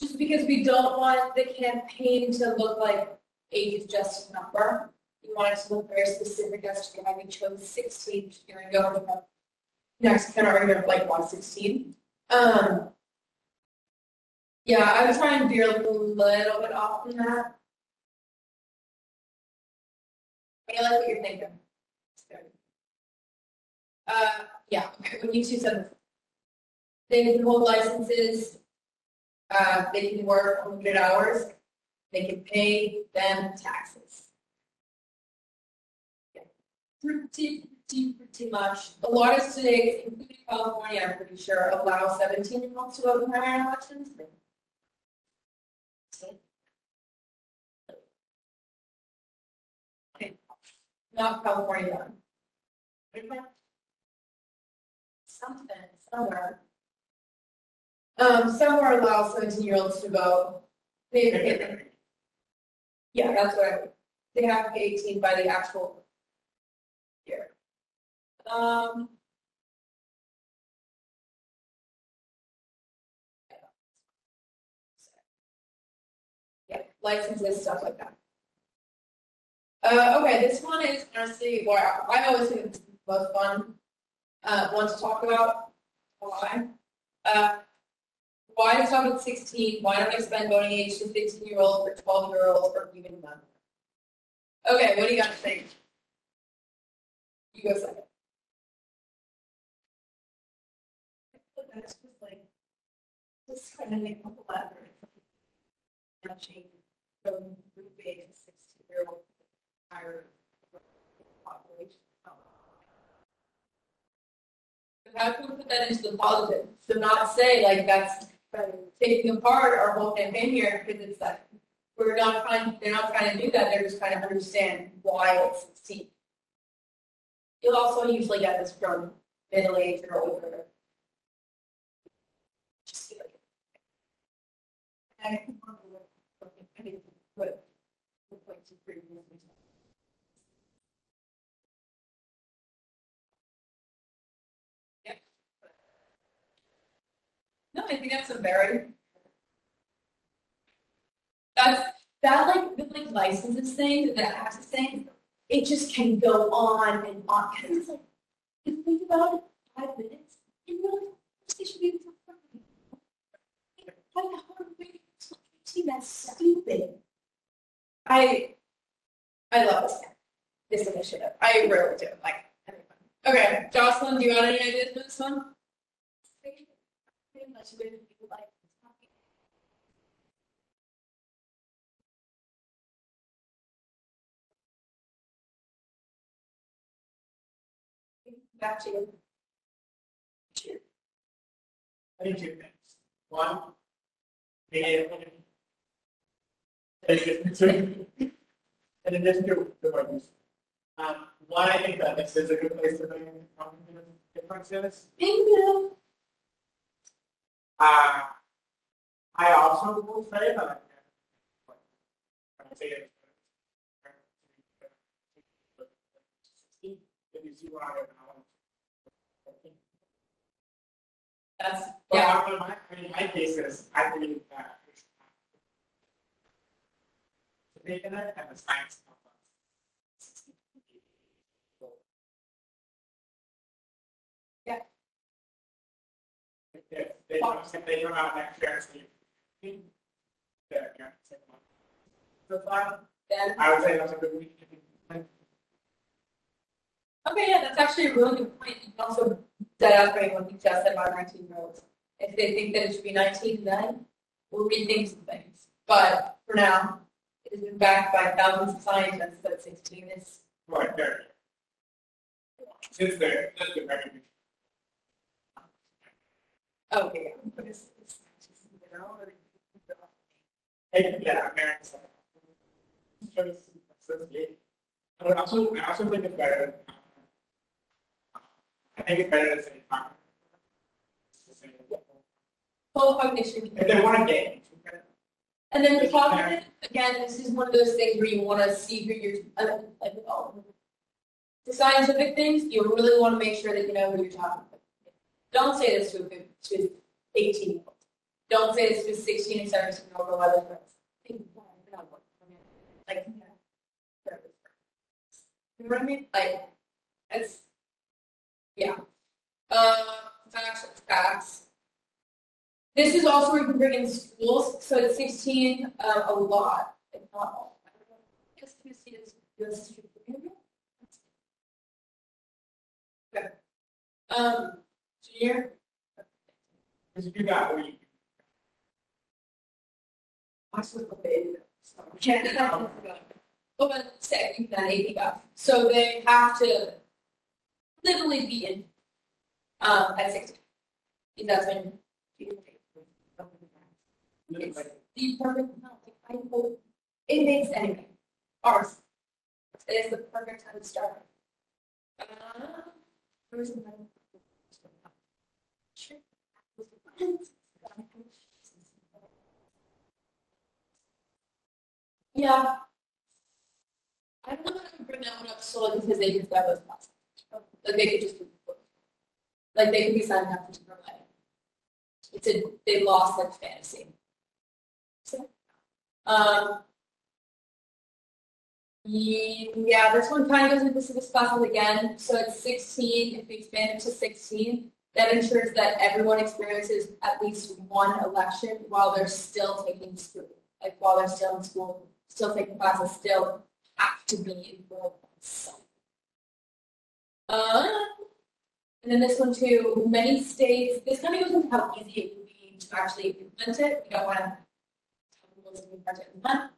just because we don't want the campaign to look like age is just a number. We want it to look very specific as to why we chose sixteen, here we go, with the next kind of like one sixteen. Um. Yeah, I would try and veer a little bit off from that. I like what you're thinking. Uh, yeah, okay, when you two said. They can hold licenses. Uh, they can work unlimited hours. They can pay them taxes. Yeah. Pretty, pretty, pretty much. A lot of states, including California, I'm pretty sure, allow seventeen year olds to vote in primary elections. Okay. Not California. Something, somewhere. Um, somewhere allows seventeen year olds to vote. They, yeah, that's what I, they have to be eighteen by the actual year. Um. Yeah, licenses, stuff like that. Uh, okay, this one is honestly, well, I always think it's the most fun, uh, one to talk about. Why? Uh, why to talk about sixteen, why don't we spend voting age to sixteen year olds or twelve year olds or even none? Okay, what do you got to think? You go second. Just kind of make a How can we put that into the positive? So not say like that's taking apart our whole campaign here because it's like, we're not trying, they're not trying to do that, they're just trying to understand why it's sixteen. You'll also usually get this from middle age or older. I think one of the, I think, what, what points you bring in. No, I think that's a very. That's, that like, with like licenses thing, that access thing, it just can go on and on, because it's like, if you think about it, five minutes, and you're like, they should be. How are we, see, that's stupid. I, I love this, this initiative, I really do, like, okay, Jocelyn, do you have any ideas for this one? Pretty much where people like. Back to you. I think two things. One, the. And in addition to the ones. Um, one, I think that this is a good place to bring cognitive differences. Thank you. Uh, I also will say that. That's, But yeah, in my, my cases, I believe that. To make science. of Yeah. If they that's a good week. Okay, yeah, that's actually a really good point. You can also write what you just said about nineteen year olds. If they think that it should be nineteen, then we'll rethink some things. But for now, it has been backed by thousands of scientists that sixteen is. Right, there. Since then, that's the recommendation. Okay. Hey, yeah, American. I would also, I also think it's better. I think it's better to say time. Full cognition. If they want to game. And then the cognitive, again, this is one of those things where you want to see who you're, uh, like, with all of them. The scientific things, you really want to make sure that you know who you're talking. Don't say this to a, to eighteen year old. Don't say this to a sixteen and seventeen year old or other friends. Like, you know what I mean? Like, it's, yeah. Uh, facts, facts. This is also where you can bring in schools, so at sixteen, uh, a lot, if not all. Just to see this. Um, junior, Because if you got, what you, I was a baby. But say, you can AP. So they have to literally be in, um, at sixteen. If That's when. It's the perfect amount, I hope, it makes anything, ours. It is the perfect time to start. Uh, where's the money? Sure. Yeah. I don't know if I can bring that one up solely because they just got those classes. Like they could just, like they could be signed up to provide. It's a, they lost like fantasy. So, Um. Yeah, this one kind of goes into civics classes again. So it's sixteen, if we expand it to sixteen, that ensures that everyone experiences at least one election while they're still taking school. Like while they're still in school, still taking classes, still have to be involved in something. Uh, and then this one too, many states, this kind of goes into how easy it would be to actually implement it. We don't want to tell people to implement it in month.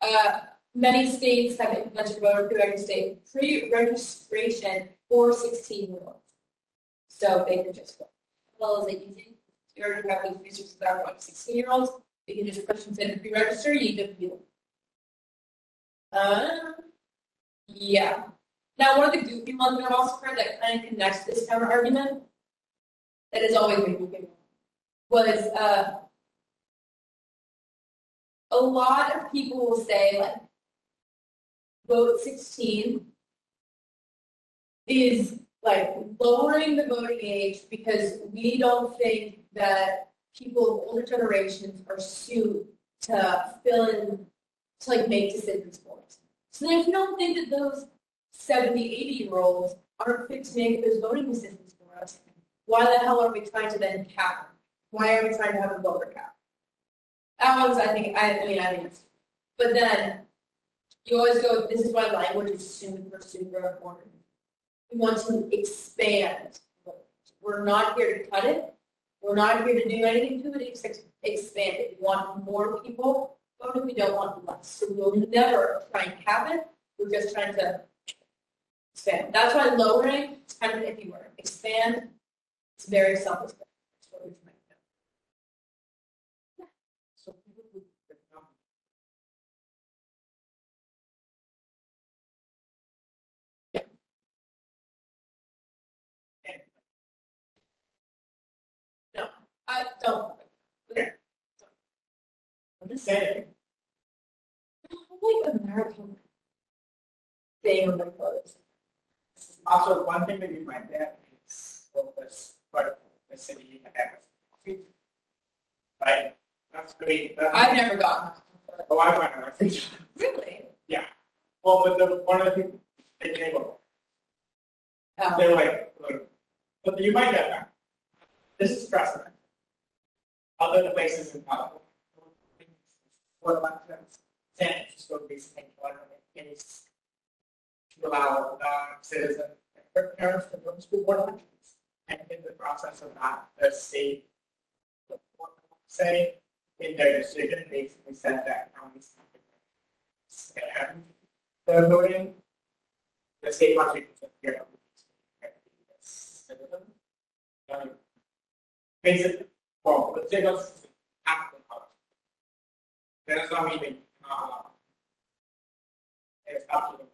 Uh, many states have implemented voter pre-registration for 16 year olds. So they can just, as well as they easy. You already have these resources that are 16 year olds. They can just push them in and pre-register, you just do. Uh, yeah. Now, one of the goofy ones that I've also heard that kind of connects this counter argument that has always been goofy was uh, a lot of people will say like vote 16 is like lowering the voting age because we don't think that people of older generations are suited to fill in to like make decisions for us. So you don't think that those 70, 80 year olds aren't fit to make those voting decisions for us, why the hell are we trying to then cap them? Why are we trying to have a voter cap? That one's, I think, I, I mean, I think, but then you always go, this is why language is super, super important. We want to expand. We're not here to cut it. We're not here to do anything to it except expand it. We want more people voting. We don't want less. So we'll never try and cap it. We're just trying to expand. That's why lowering is kind of an iffy word. Expand, it's very self-explanatory. Don't. I'm just saying, Like American thing on the clothes. also one thing that you might get is focus, but the city has. Right, that's great. That's- I've never gotten. Oh, I went, think, Really? Yeah. Well, but the, one of the things they came up, Oh. they're like, look, but you might get that. This is precedent. Other places in California. What about San Francisco recently, what is to allow uh, citizen for parents to go to school board elections. And in the process of that, the state say in their decision basically said that counties stand the voting. The state wants to you know. Um, Basically, well, the state wants half the cost. That's not even, uh, it's to them.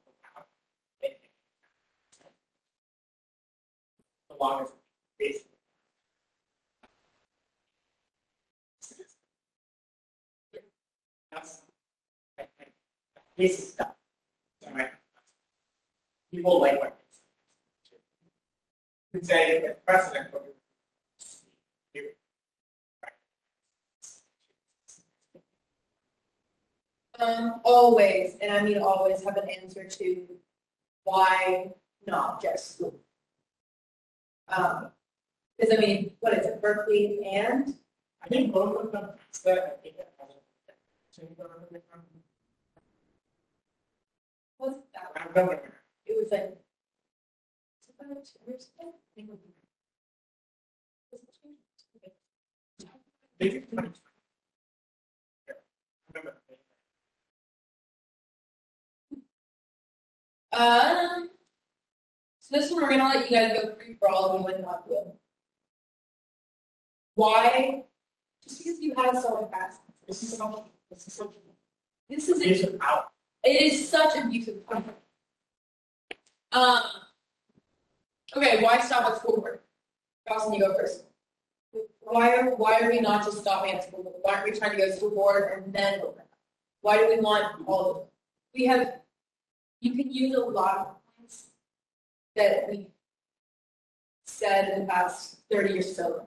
The longest, basically. That's. This is stuff. People like what. You say it's precedent. but you- Um, always, and I mean always have an answer to why not just school. Um, because I mean, what is it, Berkeley and? I think both of them, What's that? It was like. about two years ago? I think it was it two years ago? I think it's twenty. Yeah, I remember. Um, so this one, we're gonna let you guys go free for all of you and not do. Why? Just because you had so much past. This is so, this is so. This is, These it out. is such abusive. Um. Okay, why stop at school board? Dawson, you go first. Why are, why are we not just stopping at school board? Why aren't we trying to go to school board and then open? up? Why do we want all of them? We have, you can use a lot of points that we said in the past thirty or so.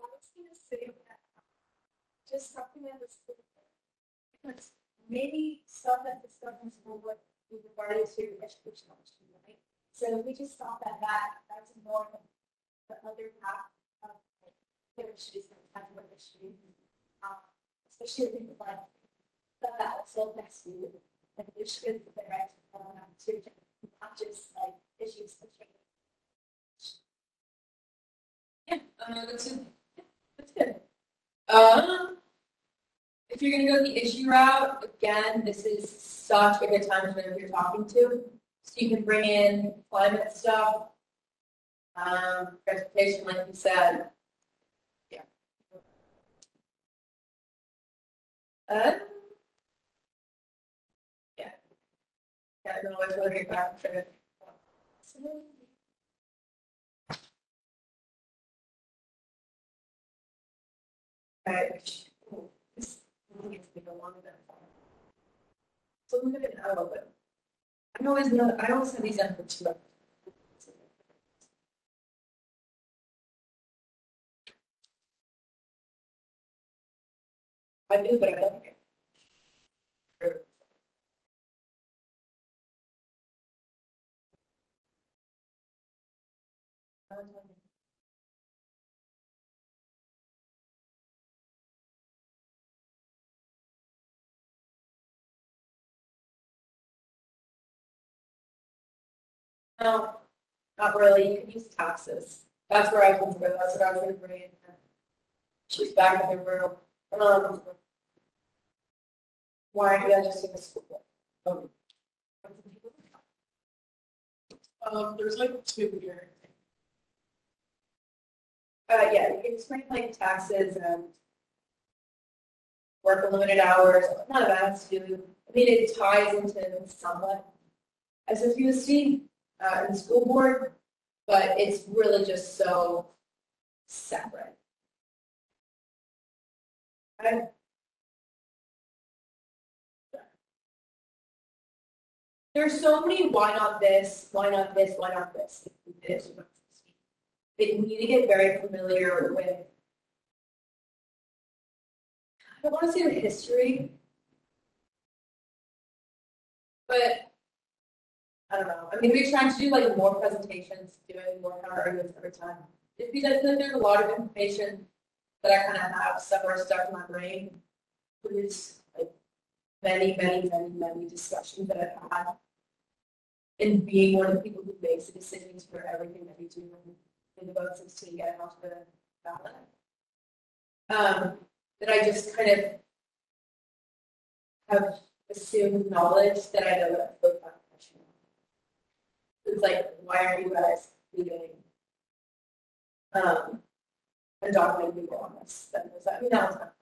I was gonna say that, just something that was, because maybe stuff that the school would be regarded to educational, right? So if we just stop at that, that's more than the other half of their issues and kind of issue. Um, Especially it's like, stuff that next to you, there should be the right to, um, to, not just like issues. that change. Yeah, uh, that's it. That's good. Um, if you're gonna go the issue route, again, this is such a good time to know who you're talking to. So you can bring in climate stuff, um, transportation, like you said. Yeah. Uh, yeah. Yeah, I know back. So look at it a little bit. I always know, I always have these. I do, but I don't. No, not really. You can use taxes. That's where I come from. That's what I was to bring in. She's back in the room. Um, why did I just a school? Um, Um, there's like two here. Uh, yeah, you can explain like taxes and work a limited hours. None of that's to. I mean, it ties into somewhat SFUSD uh, and the school board, but it's really just so separate. I, there's so many why not this, why not this, why not this. This. They need to get very familiar with. I don't want to say the history, but I don't know. I mean, we're trying to do like more presentations, doing more counter arguments every time. Just because like there's a lot of information that I kind of have somewhere stuck in my brain. There's like many, many, many, many discussions that I've had. and being one of the people who makes the decisions for everything that we do in about sixteen getting off the ballot. Um, that I just kind of have assumed knowledge that I know that the. It's like, why are you guys leaving? Um, a document legal on this, that was, I mean, that was not.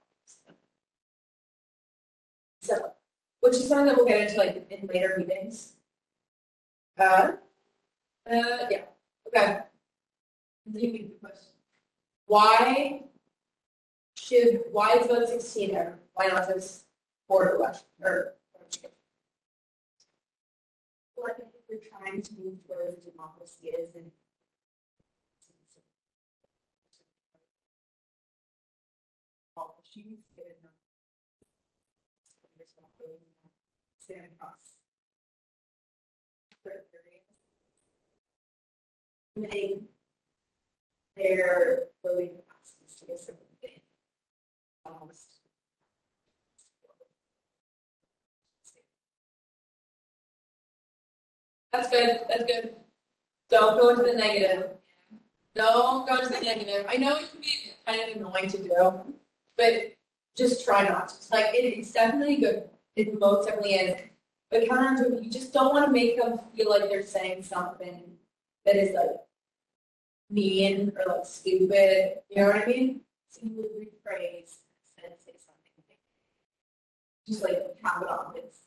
So, which is something that we'll get into like in later meetings. Uh, uh, yeah, okay. Continuing the question. Why should, why is vote sixteen there? Why not just board election or? We're trying to move towards democracy is in. All get it done. Stand across. Limiting their voting capacities to a certain thing. Almost. That's good, that's good. Don't go into the negative. Don't go into the negative. I know it can be kind of annoying to do, but just try not to. Like, it, it's definitely good. It most definitely is. But counterintuitive, you just don't want to make them feel like they're saying something that is like mean or like stupid. You know what I mean? So you would rephrase and say something. Just like have it on this.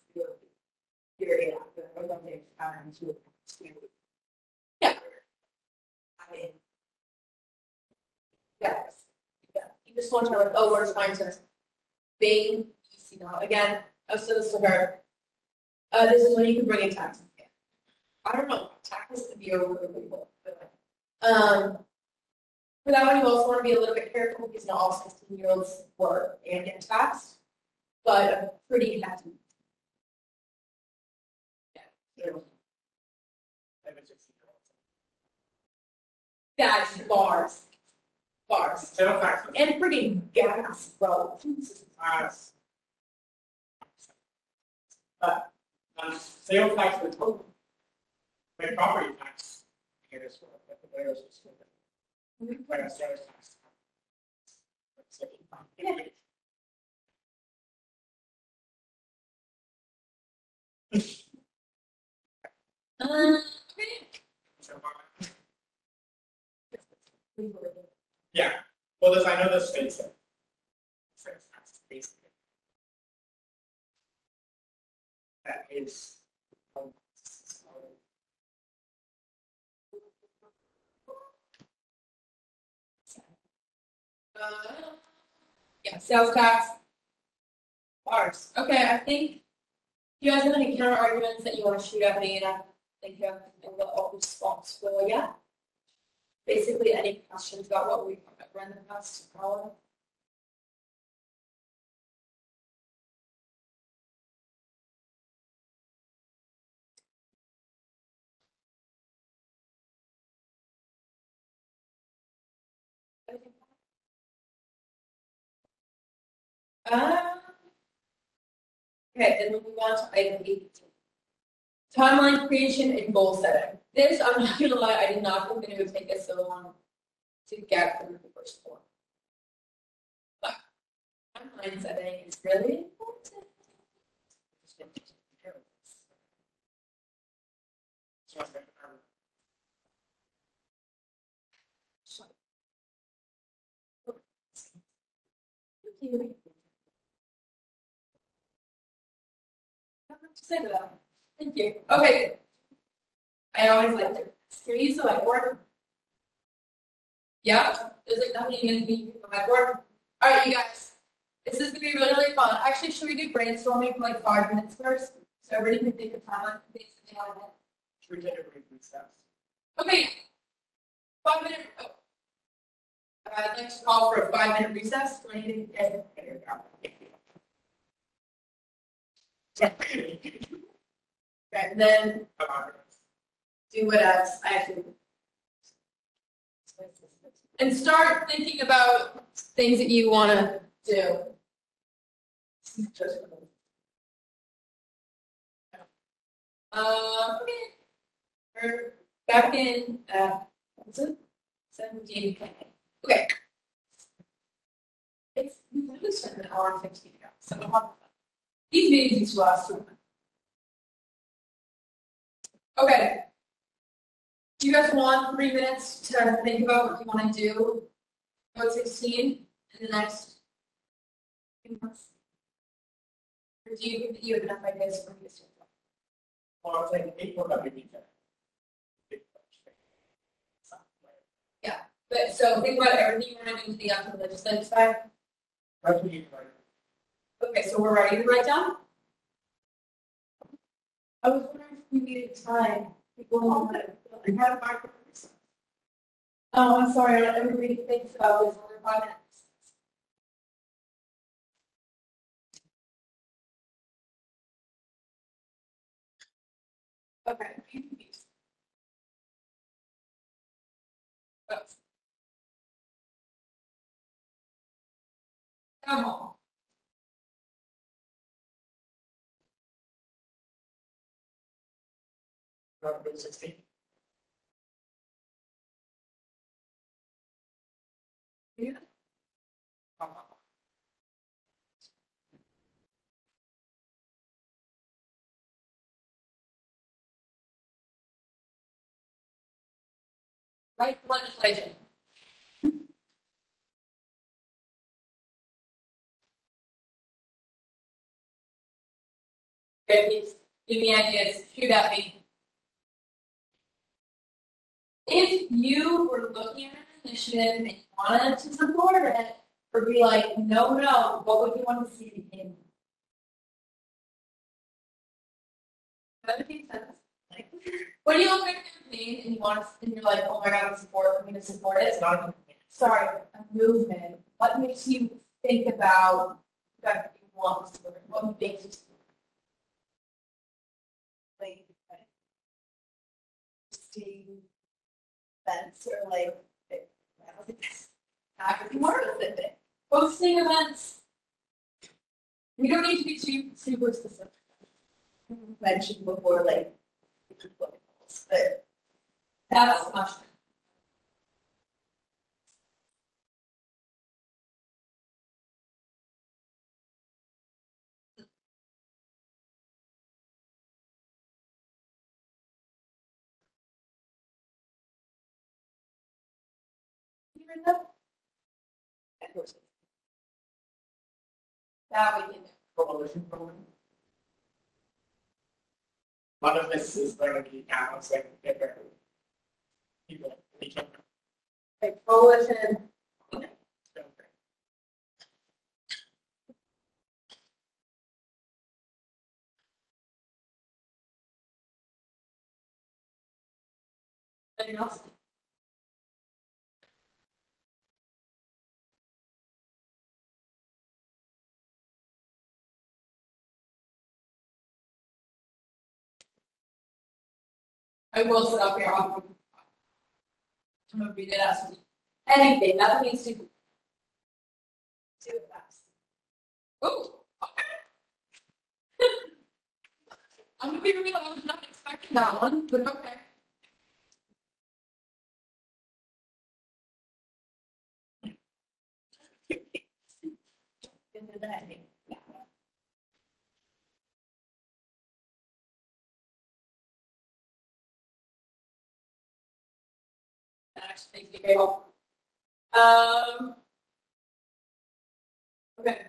Period or they're trying to. Yeah. I mean. Yes. Yeah. You just want to know, like, oh, where's my turn? Bing, you see now. Again, I said this to her. Uh, this is when you can bring in taxes. I don't know, taxes could be overruled, but, um, for that one, you also want to be a little bit careful because not all sixteen year olds work and get taxed, but a pretty hefty. That's bars, bars, and pretty gas, bro. Tax. But, um, sales tax with total. Property tax. It is what, but the mayor's is what. Like a sales tax. Yeah, well, there's, I know the tax, basically. That is. Uh, Yeah, sales tax. Bars. Okay, I think you guys have any counter arguments that you want to shoot at me think you have a response for, yeah? Basically, any questions about what we've run the past hour? Uh, Okay, then we'll move on to item eighteen. Timeline creation and goal setting. This, I'm not gonna lie, I did not think that it would take us so long to get through the first one. But timeline setting is really important. So, um, Nothing to say to that. Thank you. Okay. I always like to hear you, so I work. Yeah, there's like nothing in me my work. All right, you guys. This is gonna be really, really fun. Actually, should we do brainstorming for like five minutes first? So everybody can think of time on things that they want to Should we take a brief recess? Okay. Five minute. Oh. I'd like to call for a five minute recess. Do I need to- okay, there we go. And then do what else I actually. And start thinking about things that you want to do. Uh, okay. We're back in, uh. Seventeen. Okay. It's, an hour and fifteen ago, so these meetings last two. Okay. Do you guys want three minutes to think about what you want to do? About sixteen in the next few months? Or do you, you have enough ideas for this? Well, it's like April that we need. But so think about everything you want to do to the after the legislative side. That's what you like. Okay, so we're ready to write down? I was wondering if we needed time, people on that. Have five minutes. Oh, I'm sorry, everybody thinks about this over five. Okay. Come on. Legislation. Okay, please, give me ideas, shoot at me. If you were looking at an initiative and you wanted to support it, or be like, no, no, what would you want to see in? Makes sense. When you look at a campaign and you want, to- and you're like, oh my god, I'm support, I'm gonna support it, It's not. a- sorry, a movement, what makes you think about that you want to support, what makes you? Like, Or like, more. Hosting events. We don't need to be too super specific. mentioned before, like, but That's much. You read that? We can. Coalition. One of this is going to be counts like different people. Like coalition. Anything else? I will sit up here. I'm as anything, nothing needs to. do it fast. Oh, okay. I'm gonna be real, I was not expecting that one, but okay. the you, helpful. Um. Okay.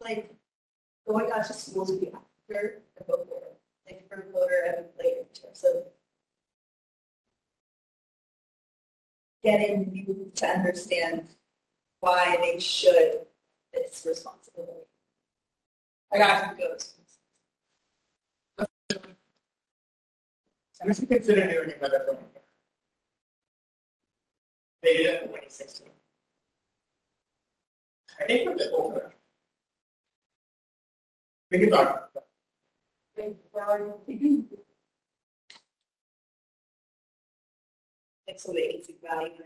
Like, going out to schools would be after the vote order, like for voter and later of getting you to understand why they should, it's responsibility. I got you. Goes. And we should consider doing another one. They did it in twenty sixteen. I think we're the over. We can talk. about that. So they can see value in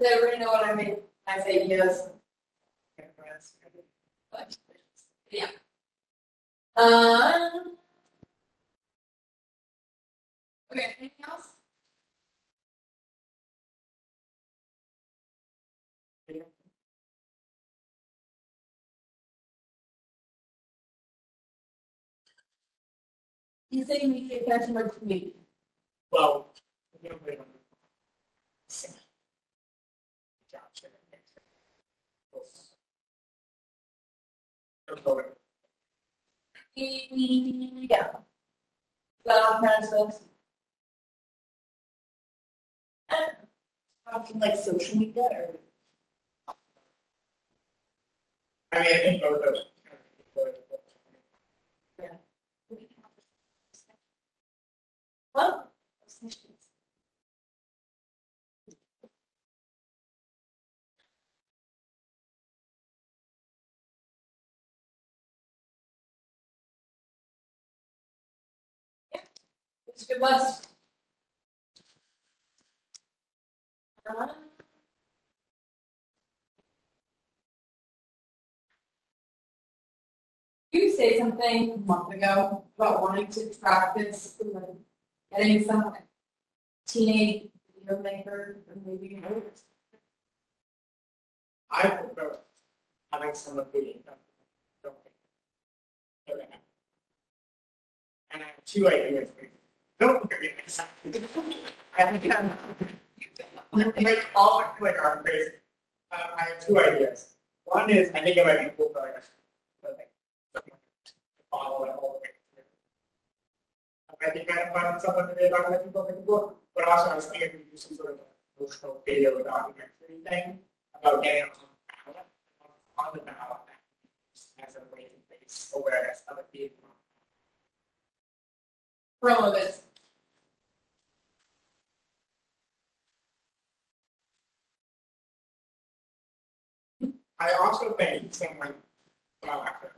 Does everybody know what I mean? I say yes. Yeah. Um. Okay, anything else? You say you need to attach more to me. Well. we don't really want to- Gotcha. Okay. Yeah. That all kind of stuff. Like social media or. I mean, I think both of them. Well. List. Um, You say something a month ago about wanting to and getting some teenage video maker, and maybe, know, I prefer having some of the. uh, Okay. And I have two ideas. for you. I have. Like all my Twitter, I'm crazy. Uh, I have two ideas. One is, I think it might be cool for like a. Follow it all. the. I think kind of someone to read about people in the book, but also I was thinking we do some sort of emotional video documentary thing about getting on on the ballot as a way to raise awareness of it being. relevant. I also think someone, well, after?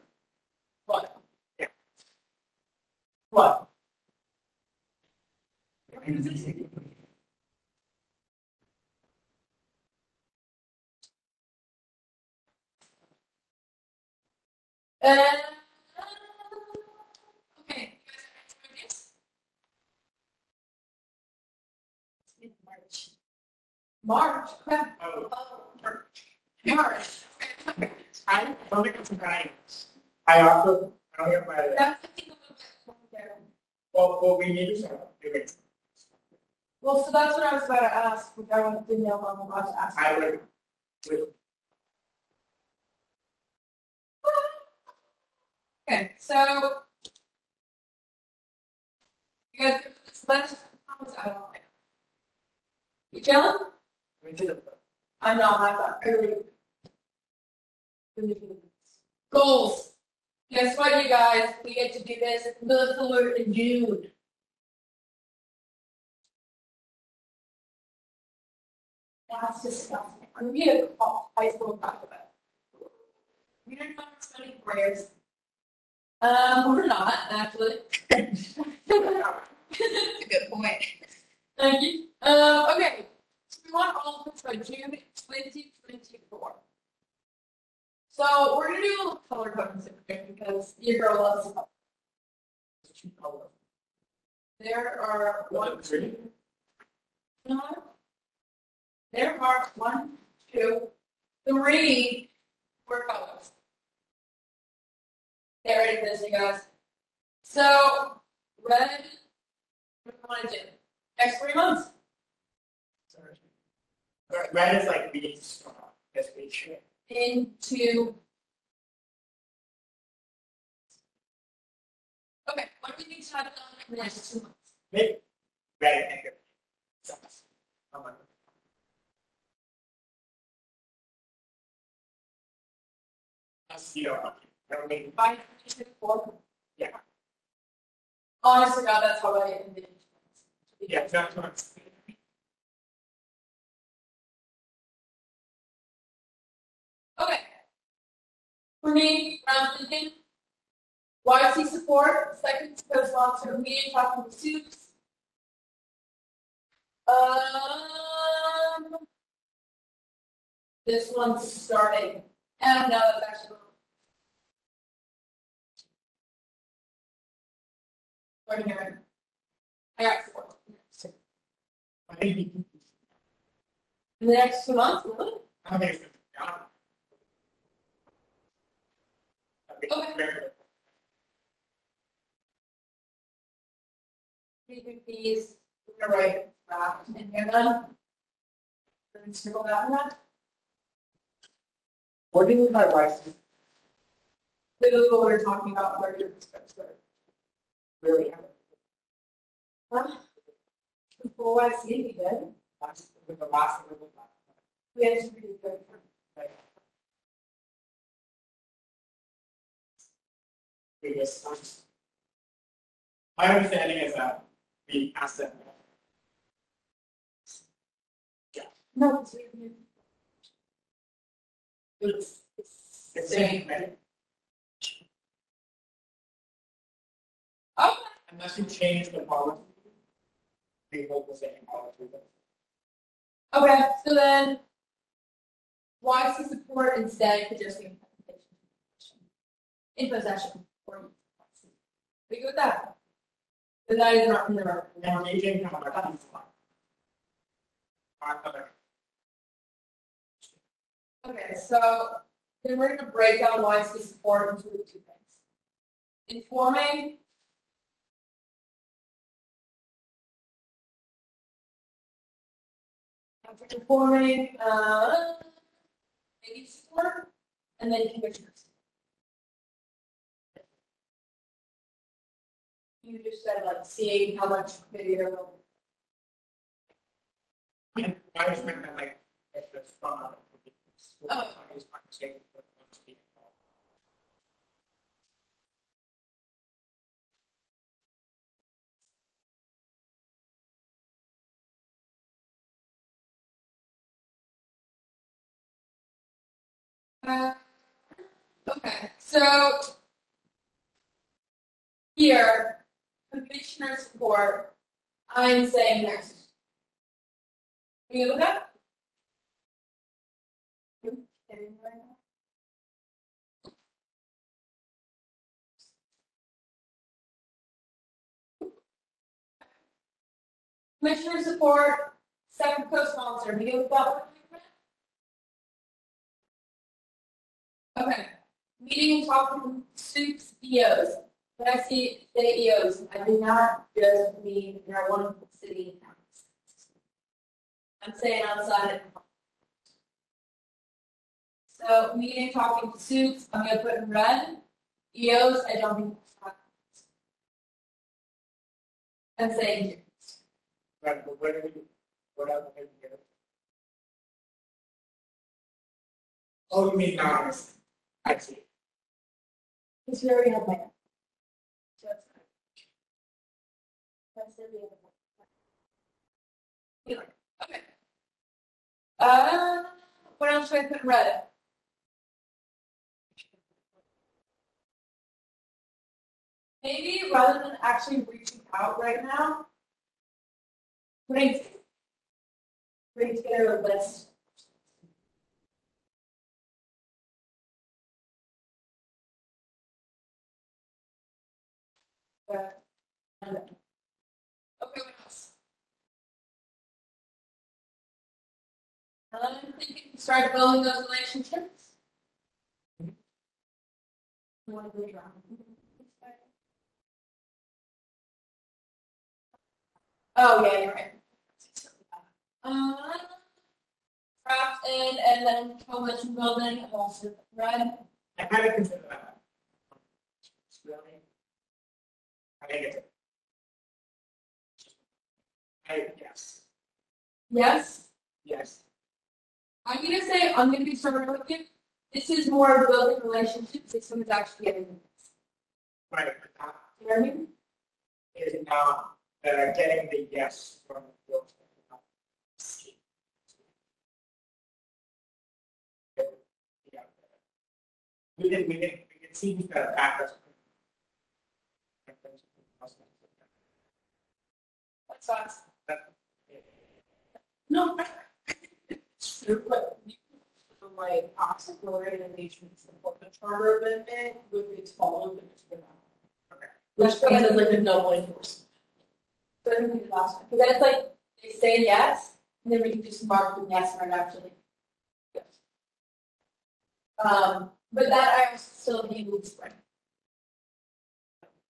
Uh, okay. you guys have ideas? March, crap, Oh, March. I don't think it's a guidance. I also, I don't get my, That's, I think, a little bit there. well, well, we need to start doing. Well, so that's what I was about to ask, which I didn't know what I'm about to ask. I would, with, Okay, so. You guys, good with this list, how was I on it? You chilling? we did it. I'm not, I'm not, I really. really good. Goals. Guess what, you guys, we get to do this before in June. That's disgusting. I'm gonna be a high school graduate. We don't have many prayers. Um, we're not, actually. That's a good point. Thank you. Um, okay, so we want all of this by June twenty twenty-four. So we're gonna do a little color coding situation because your girl loves color. There are one, two. There are one, two, three, four colors. Get ready you guys. So, red, what do you want to do? Next three months. Sorry. Red- is like being strong, as we should. Into. Okay, what do we think happen in the next two months? Maybe red and green. So, I'm That's, you I don't mean, Five, six, four? Yeah. Honestly, God, that's how I it. yeah, it's For me, round thinking. YC support, second co-sponsor, meeting talking with suits. Um. This one's starting, and now it's actually. Right here. I got four. I In the next two months, really? I don't think it's gonna be gone. I think Okay. PPPs, we're gonna write draft in here then. Then circle that one. What do you mean by license? This is what we're talking about, where your. Really? Huh? Before I see it, we did. That's the last one. We had to good. Previous times. My understanding is that the asset. No, it's. It's, it's same, right? Oh, Unless you change the policy. We hold the same policy. okay, so then. YC support instead could just be. in possession. In possession. We good with that? The. Our other. Okay, so then we're gonna break down YC support into two things. Informing. Informing, uh, support, and then commissioners. You just said like seeing how much video. I just meant that like, from. our- Oh. I just want to say what wants to be involved. Uh, Okay, so here, commissioner support, I'm saying next. You look at? Commissioner support, second co-sponsor, you? Okay, meeting and talking supes EOs. When I see the EOs, I do not just mean in our wonderful city. I'm saying outside. So meeting talking supes, I'm gonna put in red. EOs, I don't think. I'm saying. Right, but where do we, what else can we get? Oh, you mean non I see. Because we already have my. That's Okay. Uh, what else should I put red? Maybe rather than actually reaching out right now, putting, putting together a list. And- Okay, what else? I'm thinking start building those relationships. Oh, yeah, you're right. Uh, craft and, and then coalition building, and also red. I kind of consider that. Really? I think it's. I, yes, Yes. yes. I'm gonna say, I'm gonna be sort with. This is more of building relationships, if someone's actually getting this. Right, but that You know what I mean? is not, uh, getting the yes from the building. We did, we did, we could see that backwards. That's us. No. It's true, but you- like, oxygen engagement support the charter amendment would be followed. Okay. Which kind of like a double endorsement. So I think we did last one, because then it's like, they say yes, and then we can just mark the yes no, actually. Yes. Um, but that I was still being moved spring.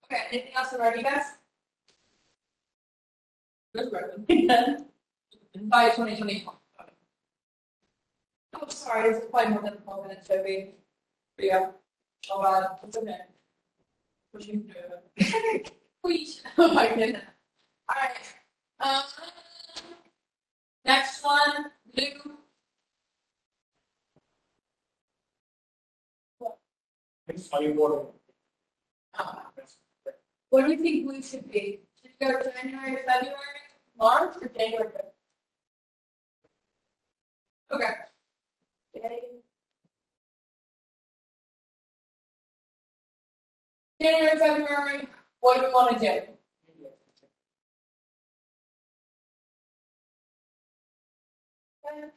Okay, anything else already, guys? Good recommend. By twenty twenty. Oh, sorry, it's probably more than four minutes, Toby. Yeah. Oh, uh, it's okay. Pushing through it. Please. Oh my goodness. Alright. Um, next one, funny, water. Uh, What do you think we should be? Should it go January, February, March, or January? February? Okay. January, February, what do we want to do? Where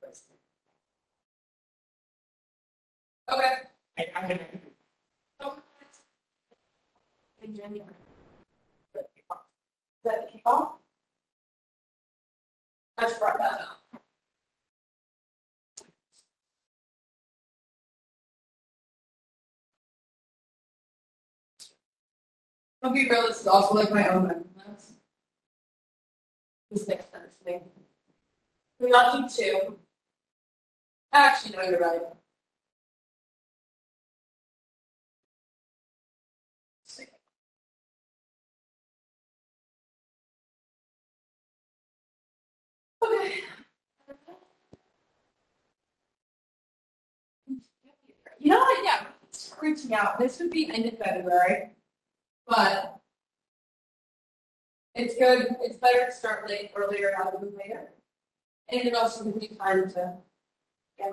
that's- Okay. I, I mean, In January. Is that the kickoff? I this is also like my own. This makes sense to me. We not do two. Actually, no, you're right. Okay. You know what, yeah, it's reaching out, this would be end of February, but it's good, it's better to start late, earlier rather than later. And it also gives you time to, yeah.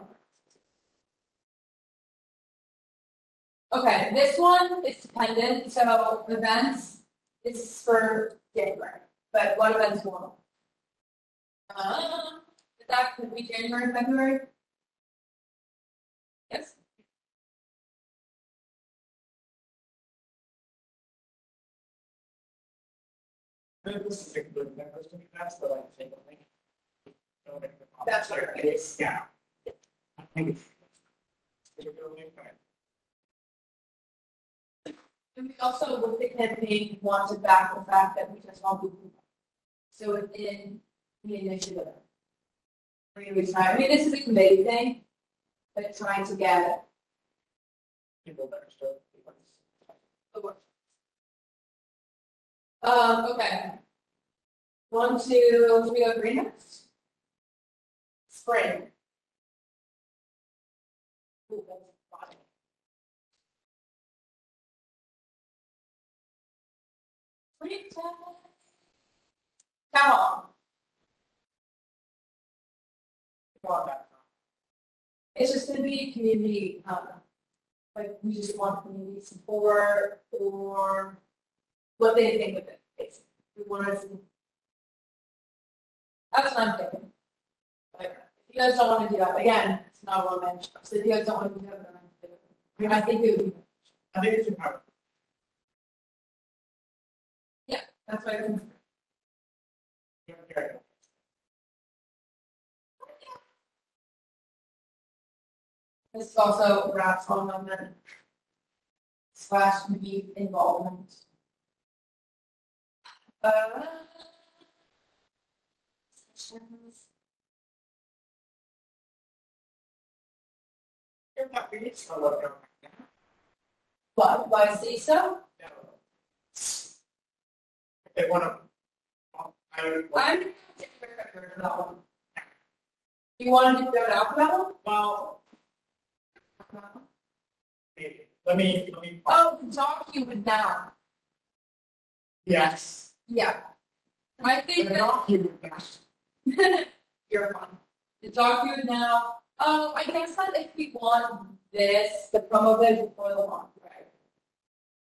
Okay, this one is dependent, so events is for January, but what events will? Uh, that could be January, February? Yes. this is a good asked, but I think. I think- don't make the comment. That's what it is. Yeah. I think it's. it's a good thing, but- And we also, with the campaign, wanted back the fact that we just want people. So within the initiative. We try, I mean, this is a committee thing, but trying to get People better start. Um, okay. One, two, three, go next. Spring. Ooh, that's fine. Spring time. Come on. That. It's just gonna be community, um, like, we just want community support or what they think of it. We want to. That's what I'm thinking. If don't want to do that, again, it's not what I mentioned, so if you guys don't want to do that, then I do it. I mean, I think it would be, I think it's important. Yeah, that's why I'm Okay. This also wraps on amendment slash maybe involvement. Uh. sections. What why say so? no. They wanna. I would. I'm. You to out for that one? Well. Let me, let me. Oh, document now. Yes. Yeah. I think The that. document, yes. You're fine. The document now, um, I guess that if we want this, the promo bid before the launch, right?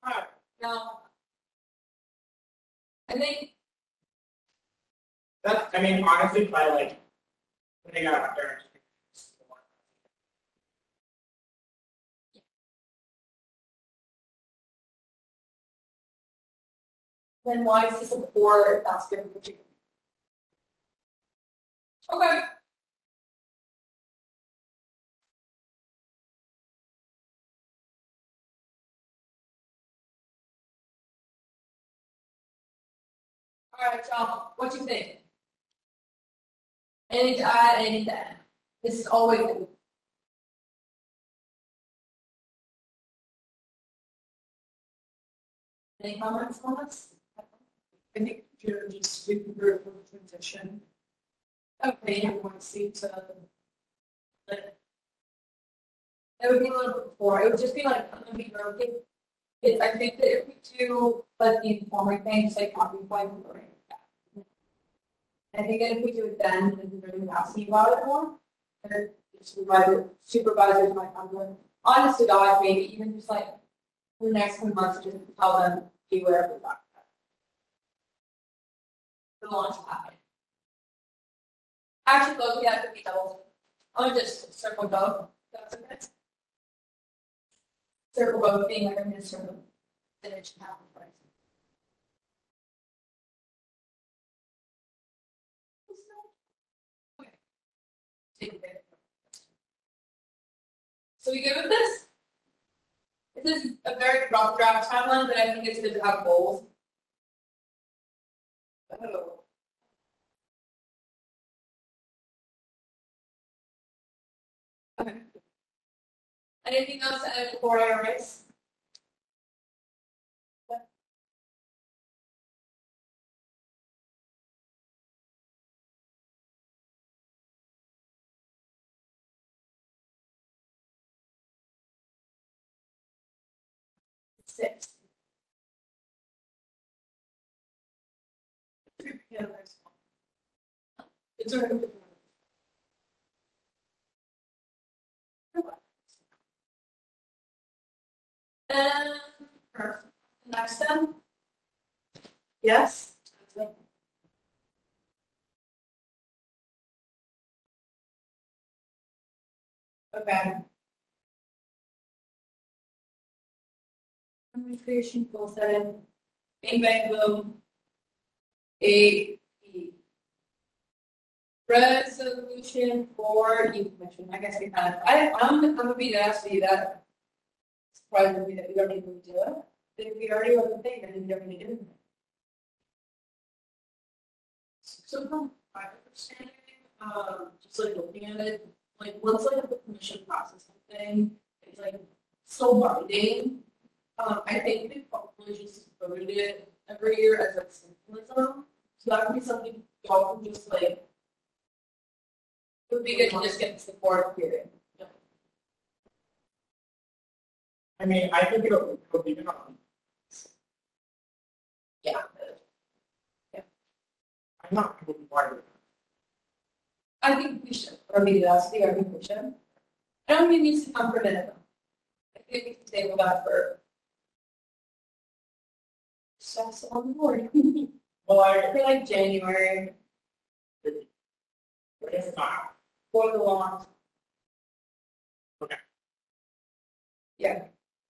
Alright, Now. I think, That's, I mean, honestly, by like, putting out there. then why is this a four if that's good for you? Okay. All right, John, what do you think? Any to add, any to? This is always good. Any comments on this? I think you're just speaking through the transition. Okay, you want to see to. It would be a little bit before, it would just be like, let me go, okay. It's, I think that if we do, like the informing thing, say copy point. I think that if we do it then, we're really asking about it more. And the supervisor, supervisors might come to, honest to God, maybe even just like, the next few months, just tell them, be wherever we talk about. The launch. Actually, both, yeah, it could be double. I'll just circle both. That's okay. Circle both being like a minister of. Take it. So we good with this? This is a very rough draft timeline, but I think it's good to have goals. Oh. Okay. Anything else to add before I erase? Six. Perfect. Next then, Yes? okay. Recreation goal setting, bang bang boom. A, B. Resolution for youth commission, I guess we of, I, I'm, I'm gonna be ask that. Surprising me that we don't even do it, But if we already wrote the thing, then we don't need to do it. So from my understanding, um, just like looking at it, like once like the commission process thing, it's like so binding. Um, I think they probably just voted it every year as like symbolism, so that would be something y'all can just like. It would be good to just get the board period. I mean, I think it'll, it'll be good on. Yeah. I'm not part of it. I think we should, or maybe that's the, I think we should. I don't think it needs to come for minimum. I think we can table that for. Steps on the board. Well, I, For like January, it's not, for the launch. Okay. Yeah,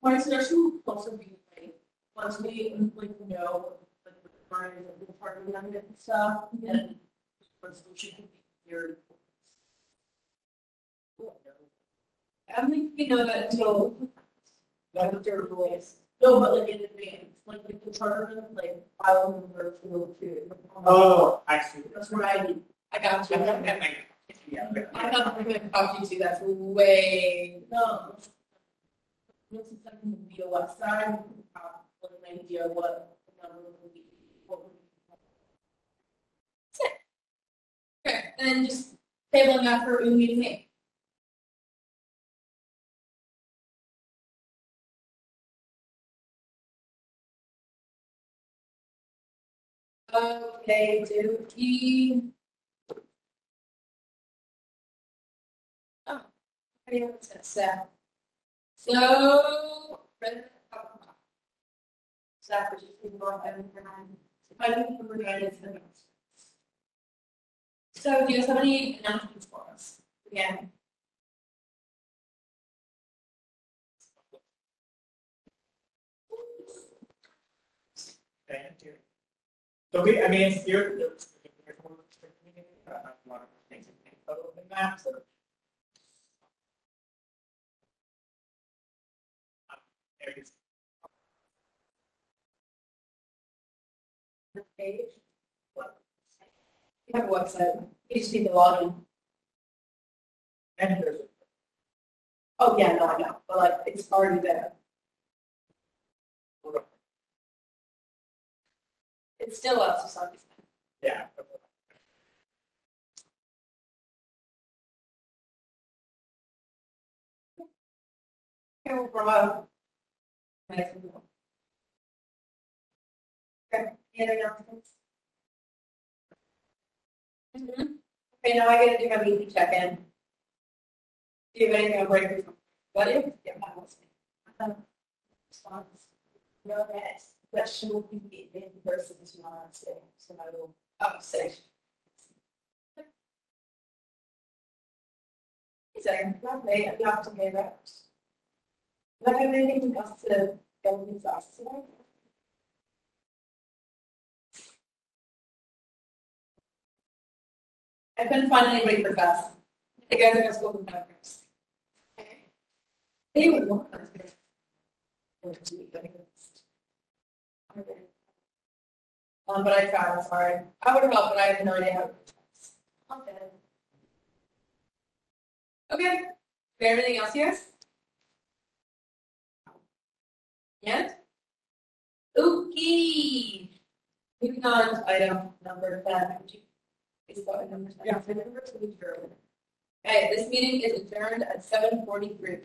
My suggestion would also be like, once we like know like the requirements of the part of amendment and stuff, and mm-hmm. resolution can be your. I don't think we know that until Like their rules. No, but like in advance, like like the charter, like file number two oh two. Oh, I see. That's what I need. I got you. Yeah. I thought we were going to talk to you too. That's way. No. Once it's like in the BOS side, we can an idea what the number would be. what. Okay, and then just tabling that for meeting May. Okay, do we? Oh, I don't So, resident outcome. Staff is just going on and around. I think number nine is. So do you have any announcements for us? Again, you. So we, I mean, it's your. it's- uh, a lot of things in the map, page. we have a website, you just need to log in. And there's, Oh, yeah, no, I know, but like, it's already there. It's still up to some extent. yeah. Okay, we'll promote. Okay, any announcements? Okay, now I gotta do my check-in. Do you have anything on break? What is? Yeah, that was me. response. No, that question will be in person tomorrow, so so I will. Oh, six. Second. Lovely, I'd love to hear that. With us today. I couldn't find anybody for best. The guys are school with members. They would want us to. Um, but I tried, sorry. I would have helped, but I have no idea how. To do Okay. Okay. Got Everything else, yes? Okay. Moving on to item number ten. Is what number ten? Yeah. Remember to adjourn. Okay, this meeting is adjourned at seven forty-three.